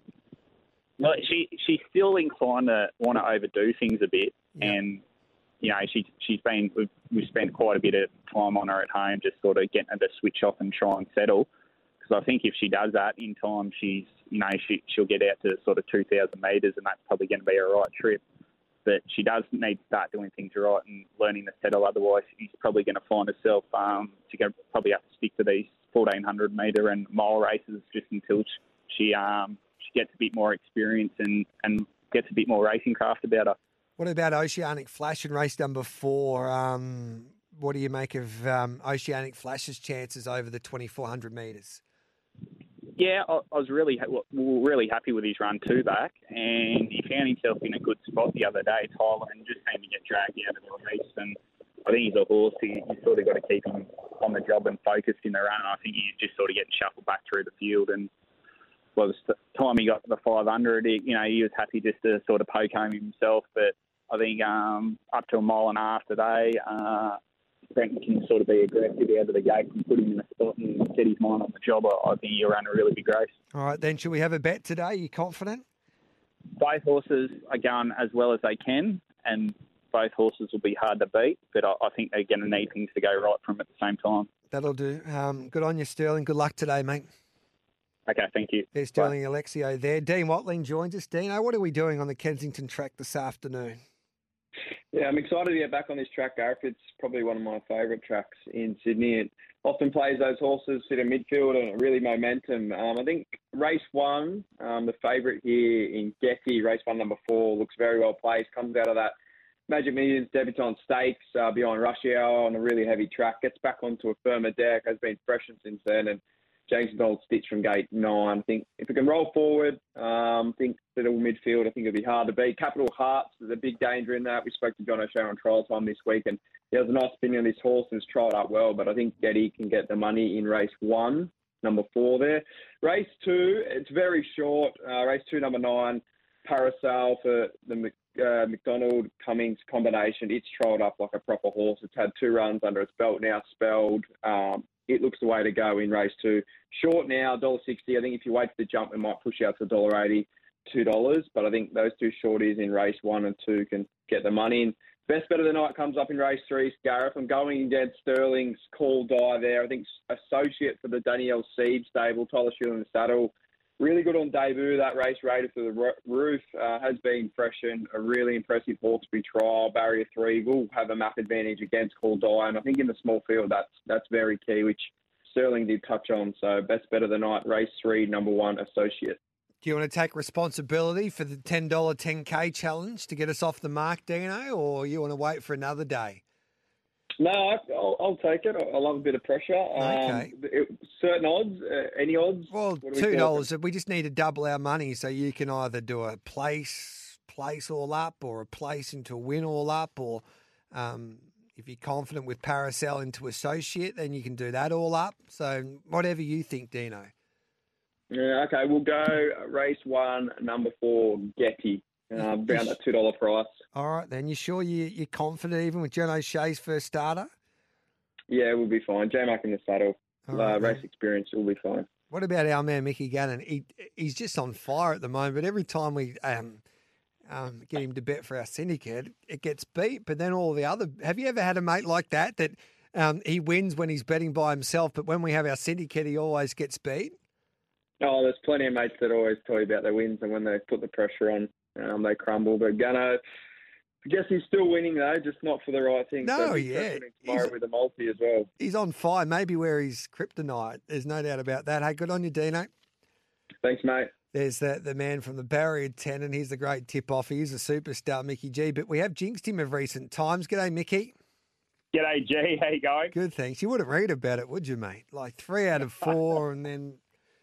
Well, she she's still inclined to want to overdo things a bit, and you know she she's been we've, we've spent quite a bit of time on her at home, just sort of getting her to switch off and try and settle. Because I think if she does that in time, she's you know she she'll get out to sort of two thousand metres, and that's probably going to be a right trip. But she does need to start doing things right and learning to settle. Otherwise, she's probably going to find herself um, probably have to stick to these fourteen hundred metre and mile races just until she um she gets a bit more experience and and gets a bit more racing craft about her. What about Oceanic Flash in race number four? Um, what do you make of um, Oceanic Flash's chances over the 2,400 metres? Yeah, I, was really really happy with his run two back, and he found himself in a good spot the other day, Tyler, and just seemed to get dragged out of the race. And I think he's a horse. He, sort of got to keep him on the job and focused in the run. I think he's just sort of getting shuffled back through the field. And by the time he got to the 500, he, you know, he was happy just to sort of poke home himself. But I think um, up to a mile and a half today, uh, Brent can sort of be aggressive out of the gate and put him in a spot and set his mind on the job. I I think he'll run a really big race. All right, then, should we have a bet today? Are you confident? Both horses are going as well as they can, and both horses will be hard to beat. But I, I think they're going to need things to go right for them at the same time. That'll do. Um, good on you, Sterling. Good luck today, mate. Okay, thank you. There's Sterling Alexiou there. Dean Watling joins us. Dino, what are we doing on the Kensington track this afternoon? Yeah, I'm excited to get back on this track, Gareth. It's probably one of my favourite tracks in Sydney. It often plays those horses sit in midfield and really momentum. Um, I think race one, um, the favourite here in Getty, race one, number four, looks very well placed. Comes out of that Magic Millions debutante stakes uh, behind Rush Hour on a really heavy track. Gets back onto a firmer deck. Has been freshened since then and James Donald Stitch from gate nine. I think if we can roll forward, um, I think little midfield, I think it'll be hard to beat. Capital Hearts, there's a big danger in that. We spoke to John O'Shea on trial time this week, and he has a nice opinion on this horse and has trialled up well. But I think Getty can get the money in race one, number four there. Race two, it's very short. Uh, race two, number nine, Parasol for the uh, McDonald Cummings combination. It's trialled up like a proper horse. It's had two runs under its belt now, spelled. Um, it looks the way to go in race two. Short now, $1.60. I think if you wait for the jump, it might push out to $1.80, $2. But I think those two shorties in race one and two can get the money. And best bet of the night comes up in race three, Gareth. I'm going against Sterling's call die there. I think associate for the Danielle Seed stable, Tyler Shield in the saddle. Really good on debut. That race rated for the roof uh, has been freshened. A really impressive to trial. Barrier three will have a map advantage against Call Die, and I think in the small field that's that's very key, which Sterling did touch on. So best bet of the night, race three, number one, associate. Do you want to take responsibility for the $10 10K challenge to get us off the mark, Dino, or you want to wait for another day? No, I- I'll, I'll take it. I love a bit of pressure. Okay. Um, it- certain odds, uh, any odds? Well, we two dollars. We just need to double our money, so you can either do a place, place all up, or a place into a win all up, or um, if you're confident with Paracel into associate, then you can do that all up. So whatever you think, Dino. Yeah, okay, we'll go race one, number four, Getty. Uh, around that two dollar price. All right, then you sure you you're confident even with John O'Shea's first starter? Yeah, we'll be fine. J Mac in the saddle, All uh, race then. experience, will be fine. What about our man Mickey Gannon? He he's just on fire at the moment. But every time we um, um, get him to bet for our syndicate, it gets beat. But then all the other. Have you ever had a mate like that that um, he wins when he's betting by himself, but when we have our syndicate, he always gets beat? Oh, there's plenty of mates that always tell you about their wins, and when they put the pressure on, um, they crumble. But Gunnar, I guess he's still winning though, just not for the right thing. No, so yeah, pressure tomorrow with a multi as well. He's on fire. Maybe where he's kryptonite. There's no doubt about that. Hey, good on you, Dino. Thanks, mate. There's the, the man from the barrier 10, and he's the great tip off. He's a superstar, Mickey G. But we have jinxed him of recent times. G'day, Mickey. G'day, G. How you going? Good, thanks. You wouldn't read about it, would you, mate? Like three out of four, and then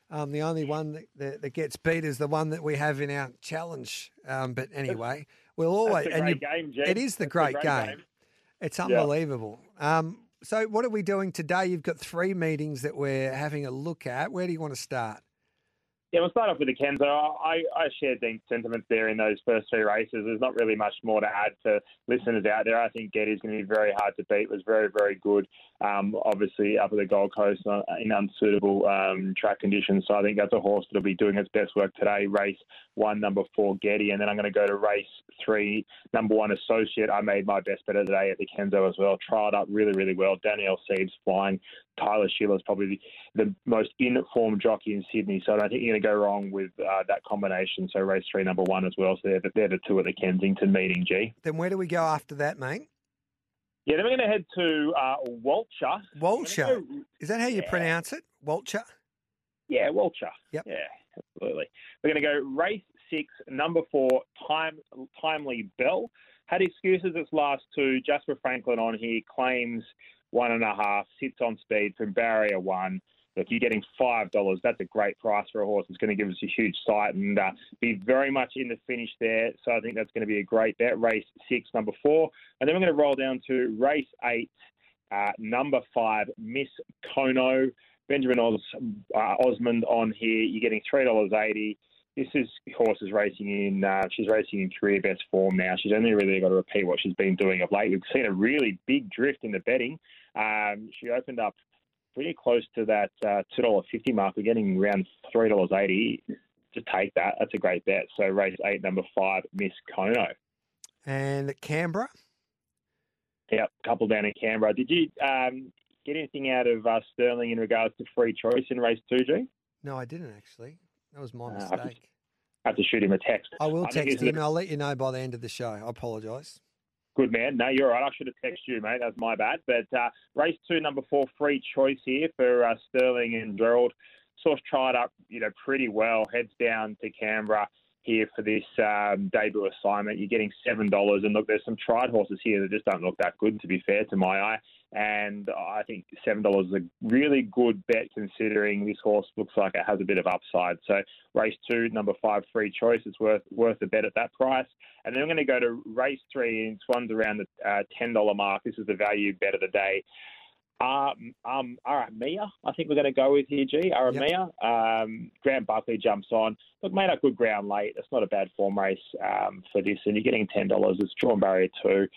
um, the only one that, that, that gets beat is the one that we have in our challenge. Um, but anyway, we'll always and you, game, it is the great, great game. game. It's Yeah. unbelievable. Um, so, what are we doing today? You've got three meetings that we're having a look at. Where do you want to start? Yeah, we'll start off with the Kenzo. I, I shared Dean's sentiments there in those first two races. There's not really much more to add to listeners out there. I think Getty's going to be very hard to beat. Was very, very good. Um, obviously, up at the Gold Coast uh, in unsuitable um, track conditions. So I think that's a horse that'll be doing its best work today. Race one, number four, Getty, and then I'm going to go to race three, number one, Associate. I made my best bet of the day at the Kenzo as well. Trialled up really, really well. Danielle Seeds flying. Tyler Schiller's probably the, most in-form jockey in Sydney, so I don't think you're going to go wrong with uh, that combination. So race three, number one as well. So they're, the- they're the two at the Kensington meeting, G. Then where do we go after that, mate? Yeah, then we're going to head to uh, Walcha. Walcha. Is that how you pronounce it? Walcha. Yeah, Walcha. Yep. Yeah, absolutely. We're going to go race six, number four, time timely bell. Had excuses its last two. Jasper Franklin on here claims one and a half, sits on speed from barrier one. If you're getting five dollars. That's a great price for a horse. It's going to give us a huge sight and uh, be very much in the finish there. So I think that's going to be a great bet. Race six, number four, and then we're going to roll down to race eight, uh, number five, Miss Kono. Benjamin Os, uh, Osmond on here. You're getting three dollars eighty. This is horses racing in. Uh, she's racing in career best form now. She's only really got to repeat what she's been doing of late. We've seen a really big drift in the betting. Um, she opened up pretty close to that uh, two dollar fifty mark. We're getting around three dollars eighty. To take that, that's a great bet. So race eight, number five, Miss Kono. And Canberra. Yep, couple down in Canberra. Did you um, get anything out of uh, Sterling in regards to free choice in race two, G? No, I didn't actually. That was my Uh, I have to- mistake. I have to shoot him a text. I will think text him. I'll let you know by the end of the show. I apologise. Good man. No, you're right. I should have texted you, mate. That's my bad. But uh, race two, number four, free choice here for uh, Sterling and Gerald. Of tried up, you know, pretty well. Heads down to Canberra here for this um, debut assignment. You're getting seven dollars, and look, there's some tried horses here that just don't look that good, to be fair to my eye. And I think seven dollars is a really good bet considering this horse looks like it has a bit of upside. So race two, number five, free choice. It's worth worth a bet at that price. And then I'm going to go to race three, and this one's around the uh, ten dollar mark. This is the value bet of the day. Um, um, Aramia, I think we're going to go with here, G. Aramia. Um, Grant Buckley jumps on. Look, made up good ground late. It's not a bad form race um, for this, and you're getting ten dollars. It's drawn barrier two,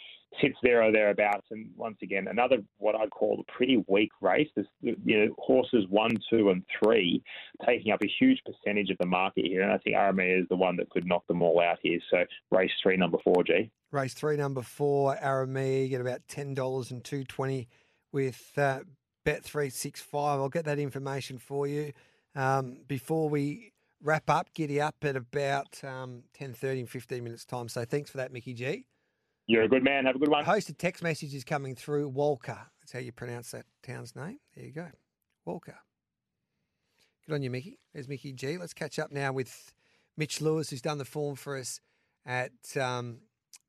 sits there or thereabouts, and once again another what I'd call a pretty weak race. There's you know horses one, two, and three taking up a huge percentage of the market here, and I think Aramia is the one that could knock them all out here. So race three, number four, G. Race three, number four, Aramea, get about ten dollars and two twenty with uh, Bet three six five. I'll get that information for you um, before we wrap up. Giddy up at about um, 10.30 in fifteen minutes time. So thanks for that, Mickey G. You're a good man. Have a good one. Hosted text messages coming through. Walker. That's how you pronounce that town's name. There you go, Walker. Good on you, Mickey. There's Mickey G. Let's catch up now with Mitch Lewis, who's done the form for us at um,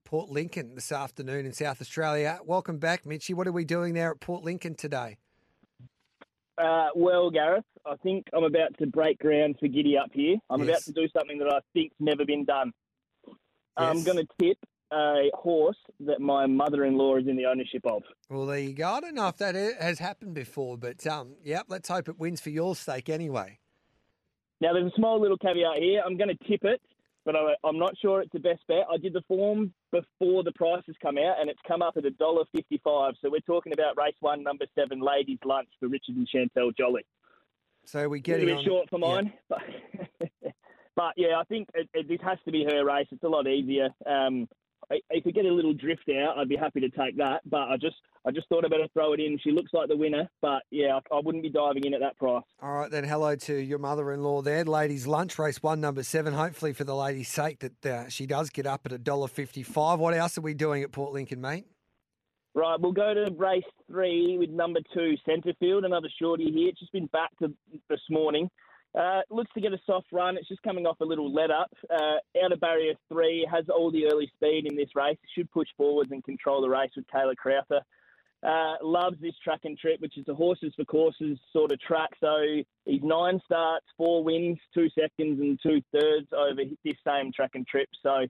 Port Lincoln this afternoon in South Australia. Welcome back, Mitchy. What are we doing there at Port Lincoln today? Uh, well, Gareth, I think I'm about to break ground for Giddy Up here. I'm about to do something that I think's never been done. I'm going to tip a horse that my mother-in-law is in the ownership of. Well, there you go. I don't know if that has happened before, but um, yep, let's hope it wins for your sake anyway. Now, there's a small little caveat here. I'm going to tip it, but I, I'm not sure it's the best bet. I did the form before the prices come out, and it's come up at a dollar fifty-five. So we're talking about race one, number seven, ladies' lunch for Richard and Chantel Jolly. So we A getting little bit on- short for yeah. mine, but, but yeah, I think it, it, this has to be her race. It's a lot easier. Um, if we get a little drift out, I'd be happy to take that. But I just, I just thought I better throw it in. She looks like the winner, but yeah, I, I wouldn't be diving in at that price. All right, then hello to your mother-in-law there. Ladies' lunch, race one, number seven. Hopefully, for the lady's sake, that uh, she does get up at a dollar fifty-five. What else are we doing at Port Lincoln, mate? Right, we'll go to race three with number two, Centrefield, another shorty here. It's just been back to this morning. Uh, looks to get a soft run. It's just coming off a little let up. Uh, out of barrier three, has all the early speed in this race. Should push forwards and control the race with Taylor Crowther. Uh, loves this track and trip, which is a horses for courses sort of track. So he's nine starts, four wins, two seconds, and two thirds over this same track and trip. So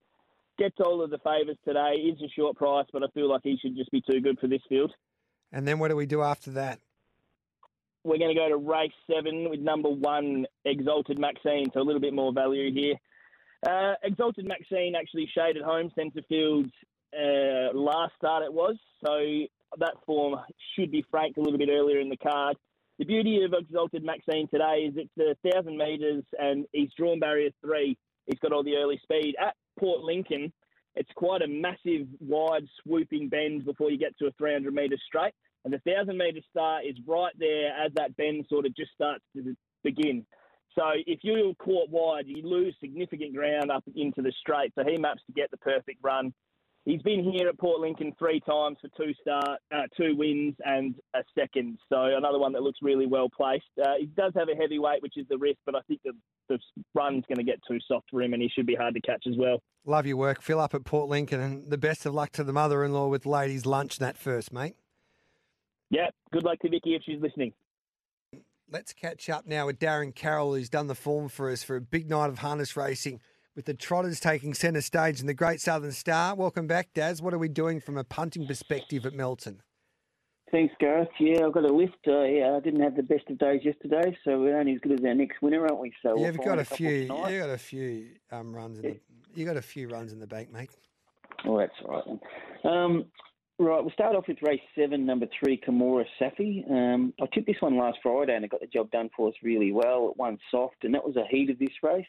gets all of the favours today. Is a short price, but I feel like he should just be too good for this field. And then what do we do after that? We're going to go to race seven with number one, Exalted Maxine. So a little bit more value here. Uh, Exalted Maxine actually shaded home centre field uh, last start it was. So that form should be franked a little bit earlier in the card. The beauty of Exalted Maxine today is it's a thousand metres and he's drawn barrier three. He's got all the early speed at Port Lincoln. It's quite a massive, wide, swooping bend before you get to a 300 metre straight. And the 1,000 metre start is right there as that bend sort of just starts to begin. So if you're caught wide, you lose significant ground up into the straight. So he maps to get the perfect run. He's been here at Port Lincoln three times for two start, uh, two wins and a second. So another one that looks really well placed. Uh, he does have a heavy weight, which is the risk, but I think the, the run's going to get too soft for him, and he should be hard to catch as well. Love your work. Fill up at Port Lincoln, and the best of luck to the mother-in-law with ladies' lunch that first, mate. Yeah, good luck to Vicky if she's listening. Let's catch up now with Darren Carroll, who's done the form for us for a big night of harness racing with the Trotters taking centre stage in the Great Southern Star. Welcome back, Daz. What are we doing from a punting perspective at Melton? Thanks, Gareth. Yeah, I've got a lift. Uh, yeah, I didn't have the best of days yesterday, so we're only as good as our next winner, aren't we? So Yeah, we'll you've got a couple few. tonight. You got a few um, runs in the. You got a few runs in the bank, mate. Oh, that's all right. Then. Um, right, we'll start off with race seven, number three, Kimura Safi. Um, I took this one last Friday and it got the job done for us really well. It won soft, and that was a heat of this race.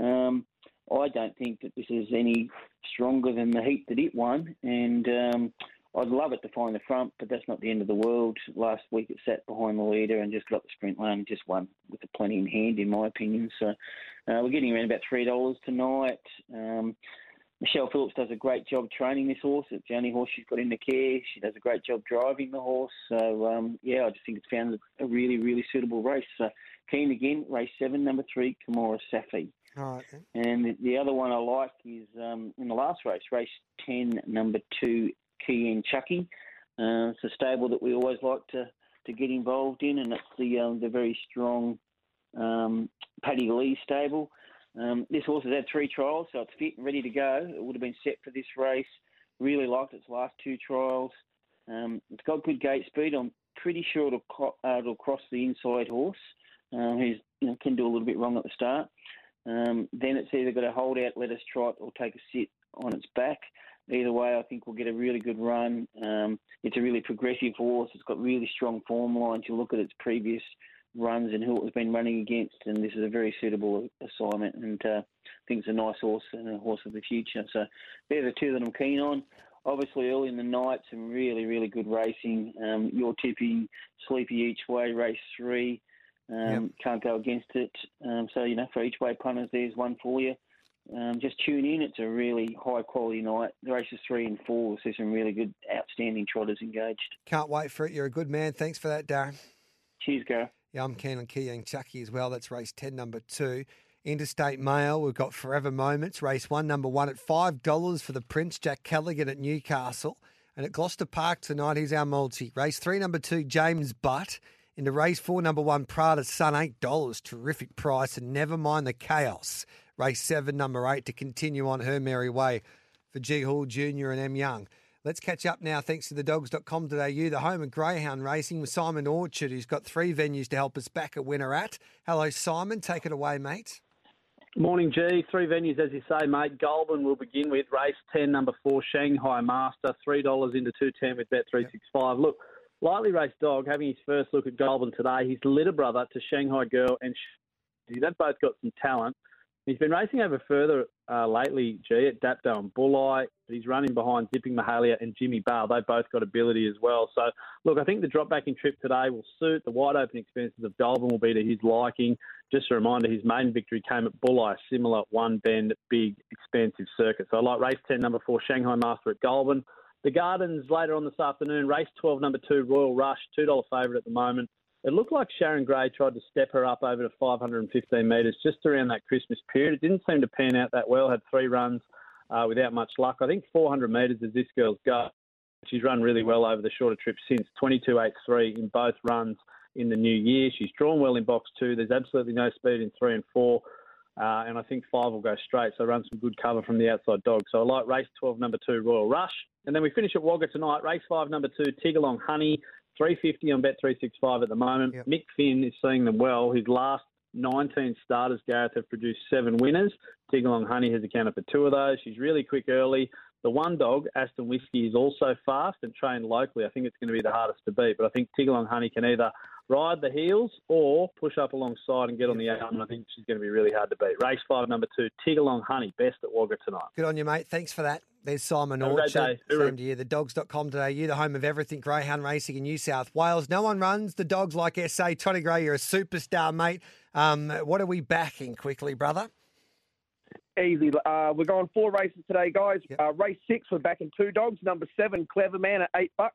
Um, I don't think that this is any stronger than the heat that it won, and um, I'd love it to find the front, but that's not the end of the world. Last week it sat behind the leader and just got the sprint lane and just won with a plenty in hand, in my opinion. So uh, we're getting around about three dollars tonight. Um, Michelle Phillips does a great job training this horse. It's the only horse she's got in the care. She does a great job driving the horse. So um, yeah, I just think it's found a really, really suitable race. So keen again, race seven, number three, Kimura Safi. All right. Then. And the- the other one I like is um, in the last race, race 10, number two, Key Chucky. Uh, it's a stable that we always like to, to get involved in, and it's the um, the very strong um, Paddy Lee stable. Um, this horse has had three trials, so it's fit and ready to go. It would have been set for this race. Really liked its last two trials. Um, it's got good gate speed. I'm pretty sure it'll, co- uh, it'll cross the inside horse, uh, who's you know can do a little bit wrong at the start. Um, then it's either got to hold out, let us trot, or take a sit on its back. Either way, I think we'll get a really good run. Um, it's a really progressive horse. It's got really strong form lines. You look at its previous runs and who it has been running against, and this is a very suitable assignment. And uh, I think it's a nice horse and a horse of the future. So they're the two that I'm keen on. Obviously, early in the night, some really, really good racing. Um, you're tipping Sleepy each way, race three. Um, Can't go against it. Um, so, you know, for each way punters, there's one for you. Um, just tune in. It's a really high quality night. The races three and four will see some really good, outstanding trotters engaged. Can't wait for it. You're a good man. Thanks for that, Darren. Cheers, Gareth. Yeah, I'm keen on Keyang Chucky as well. That's race 10, number two. Interstate Mail, we've got Forever Moments, race one, number one at $5 for the Prince, Jack Callaghan at Newcastle. And at Gloucester Park tonight, here's our multi. Race three, number two, James Butt. Into race four, number one, Prada Sun, $8. Terrific price. And never mind the chaos. Race seven, number eight, to continue on her merry way for G Hall Jr. and M Young. Let's catch up now, thanks to the dogs.com.au, the home of Greyhound Racing with Simon Orchard, who's got three venues to help us back a winner at. Hello, Simon. Take it away, mate. Morning, G. Three venues, as you say, mate. Goulburn will begin with race 10, number four, Shanghai Master, $3 into 210 with Bet365. Look, lightly raced dog, having his first look at Goulburn today, his little brother to Shanghai Girl and Sh- they've both got some talent. He's been racing over further uh, lately, G, at Dapto and Bulli, he's running behind Zipping Mahalia and Jimmy Bale. They've both got ability as well. So, look, I think the drop back in trip today will suit. The wide open expenses of Goulburn will be to his liking. Just a reminder, his main victory came at Bulli, similar one bend, big, expensive circuit. So I like race 10, number four, Shanghai Master at Goulburn. The Gardens later on this afternoon, race 12, number two, Royal Rush, $2 favourite at the moment. It looked like Sharon Gray tried to step her up over to 515 metres just around that Christmas period. It didn't seem to pan out that well, had three runs uh, without much luck. I think 400 metres is this girl's go. She's run really well over the shorter trips since 22.83 in both runs in the new year. She's drawn well in box two. There's absolutely no speed in three and four. Uh, and I think five will go straight, so run some good cover from the outside dog. So I like race 12, number two, Royal Rush. And then we finish at Wagga tonight. Race five, number two, Tigalong Honey, 350 on Bet365 at the moment. Mick Finn is seeing them well. His last 19 starters, Gareth, have produced seven winners. Tigalong Honey has accounted for two of those. She's really quick early. The one dog, Aston Whiskey, is also fast and trained locally. I think it's going to be the hardest to beat, but I think Tigalong Honey can either ride the heels or push up alongside and get on the arm. And I think she's going to be really hard to beat. Race five, number two, Tigalong Honey, best at Wagga tonight. Good on you, mate. Thanks for that. There's Simon Have a great Orchard. day. Same to you. The dogs.com.au, the home of everything greyhound racing in New South Wales. No one runs the dogs like SA. Tony Gray, you're a superstar, mate. Um, what are we backing quickly, brother? Easy. Uh, we're going four races today, guys. Uh, race six, we're backing two dogs. Number seven, Clever Man at eight bucks.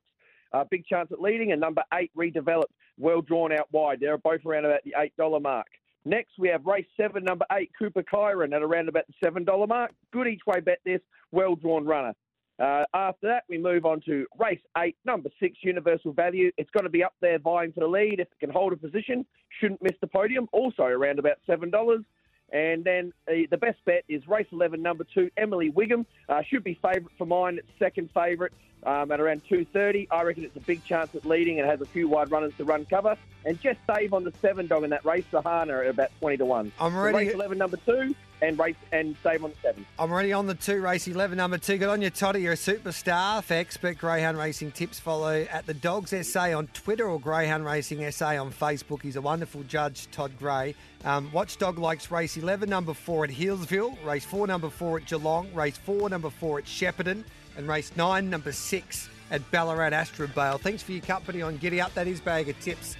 Uh, big chance at leading. And number eight, Redeveloped, well drawn out wide. They're both around about the $8 mark. Next, we have race seven, number eight, Cooper Kyron at around about the $7 mark. Good each way bet this, well drawn runner. Uh, after that, we move on to race eight, number six, Universal Value. It's going to be up there vying for the lead. If it can hold a position, shouldn't miss the podium. Also around about $7. And then uh, the best bet is race 11, number two, Emily Wiggum. Uh, should be favourite for mine. Second favourite um, at around 2.30. I reckon it's a big chance at leading and has a few wide runners to run cover. And just save on the seven dog in that race, Sahana, at about 20 to 1. I'm So ready. race 11, number two, and race and save on the seven. I'm already on the two race 11 number two. Good on you, Toddy. You're a superstar. For expert greyhound racing tips, follow at the Dogs SA on Twitter or Greyhound Racing SA on Facebook. He's a wonderful judge, Todd Gray. Um, Watchdog likes race 11, number four at Healesville, race four, number four at Geelong, race four, number four at Shepparton, and race nine, number six at Ballarat Astrabale. Thanks for your company on Giddy Up. That is Bag of Tips.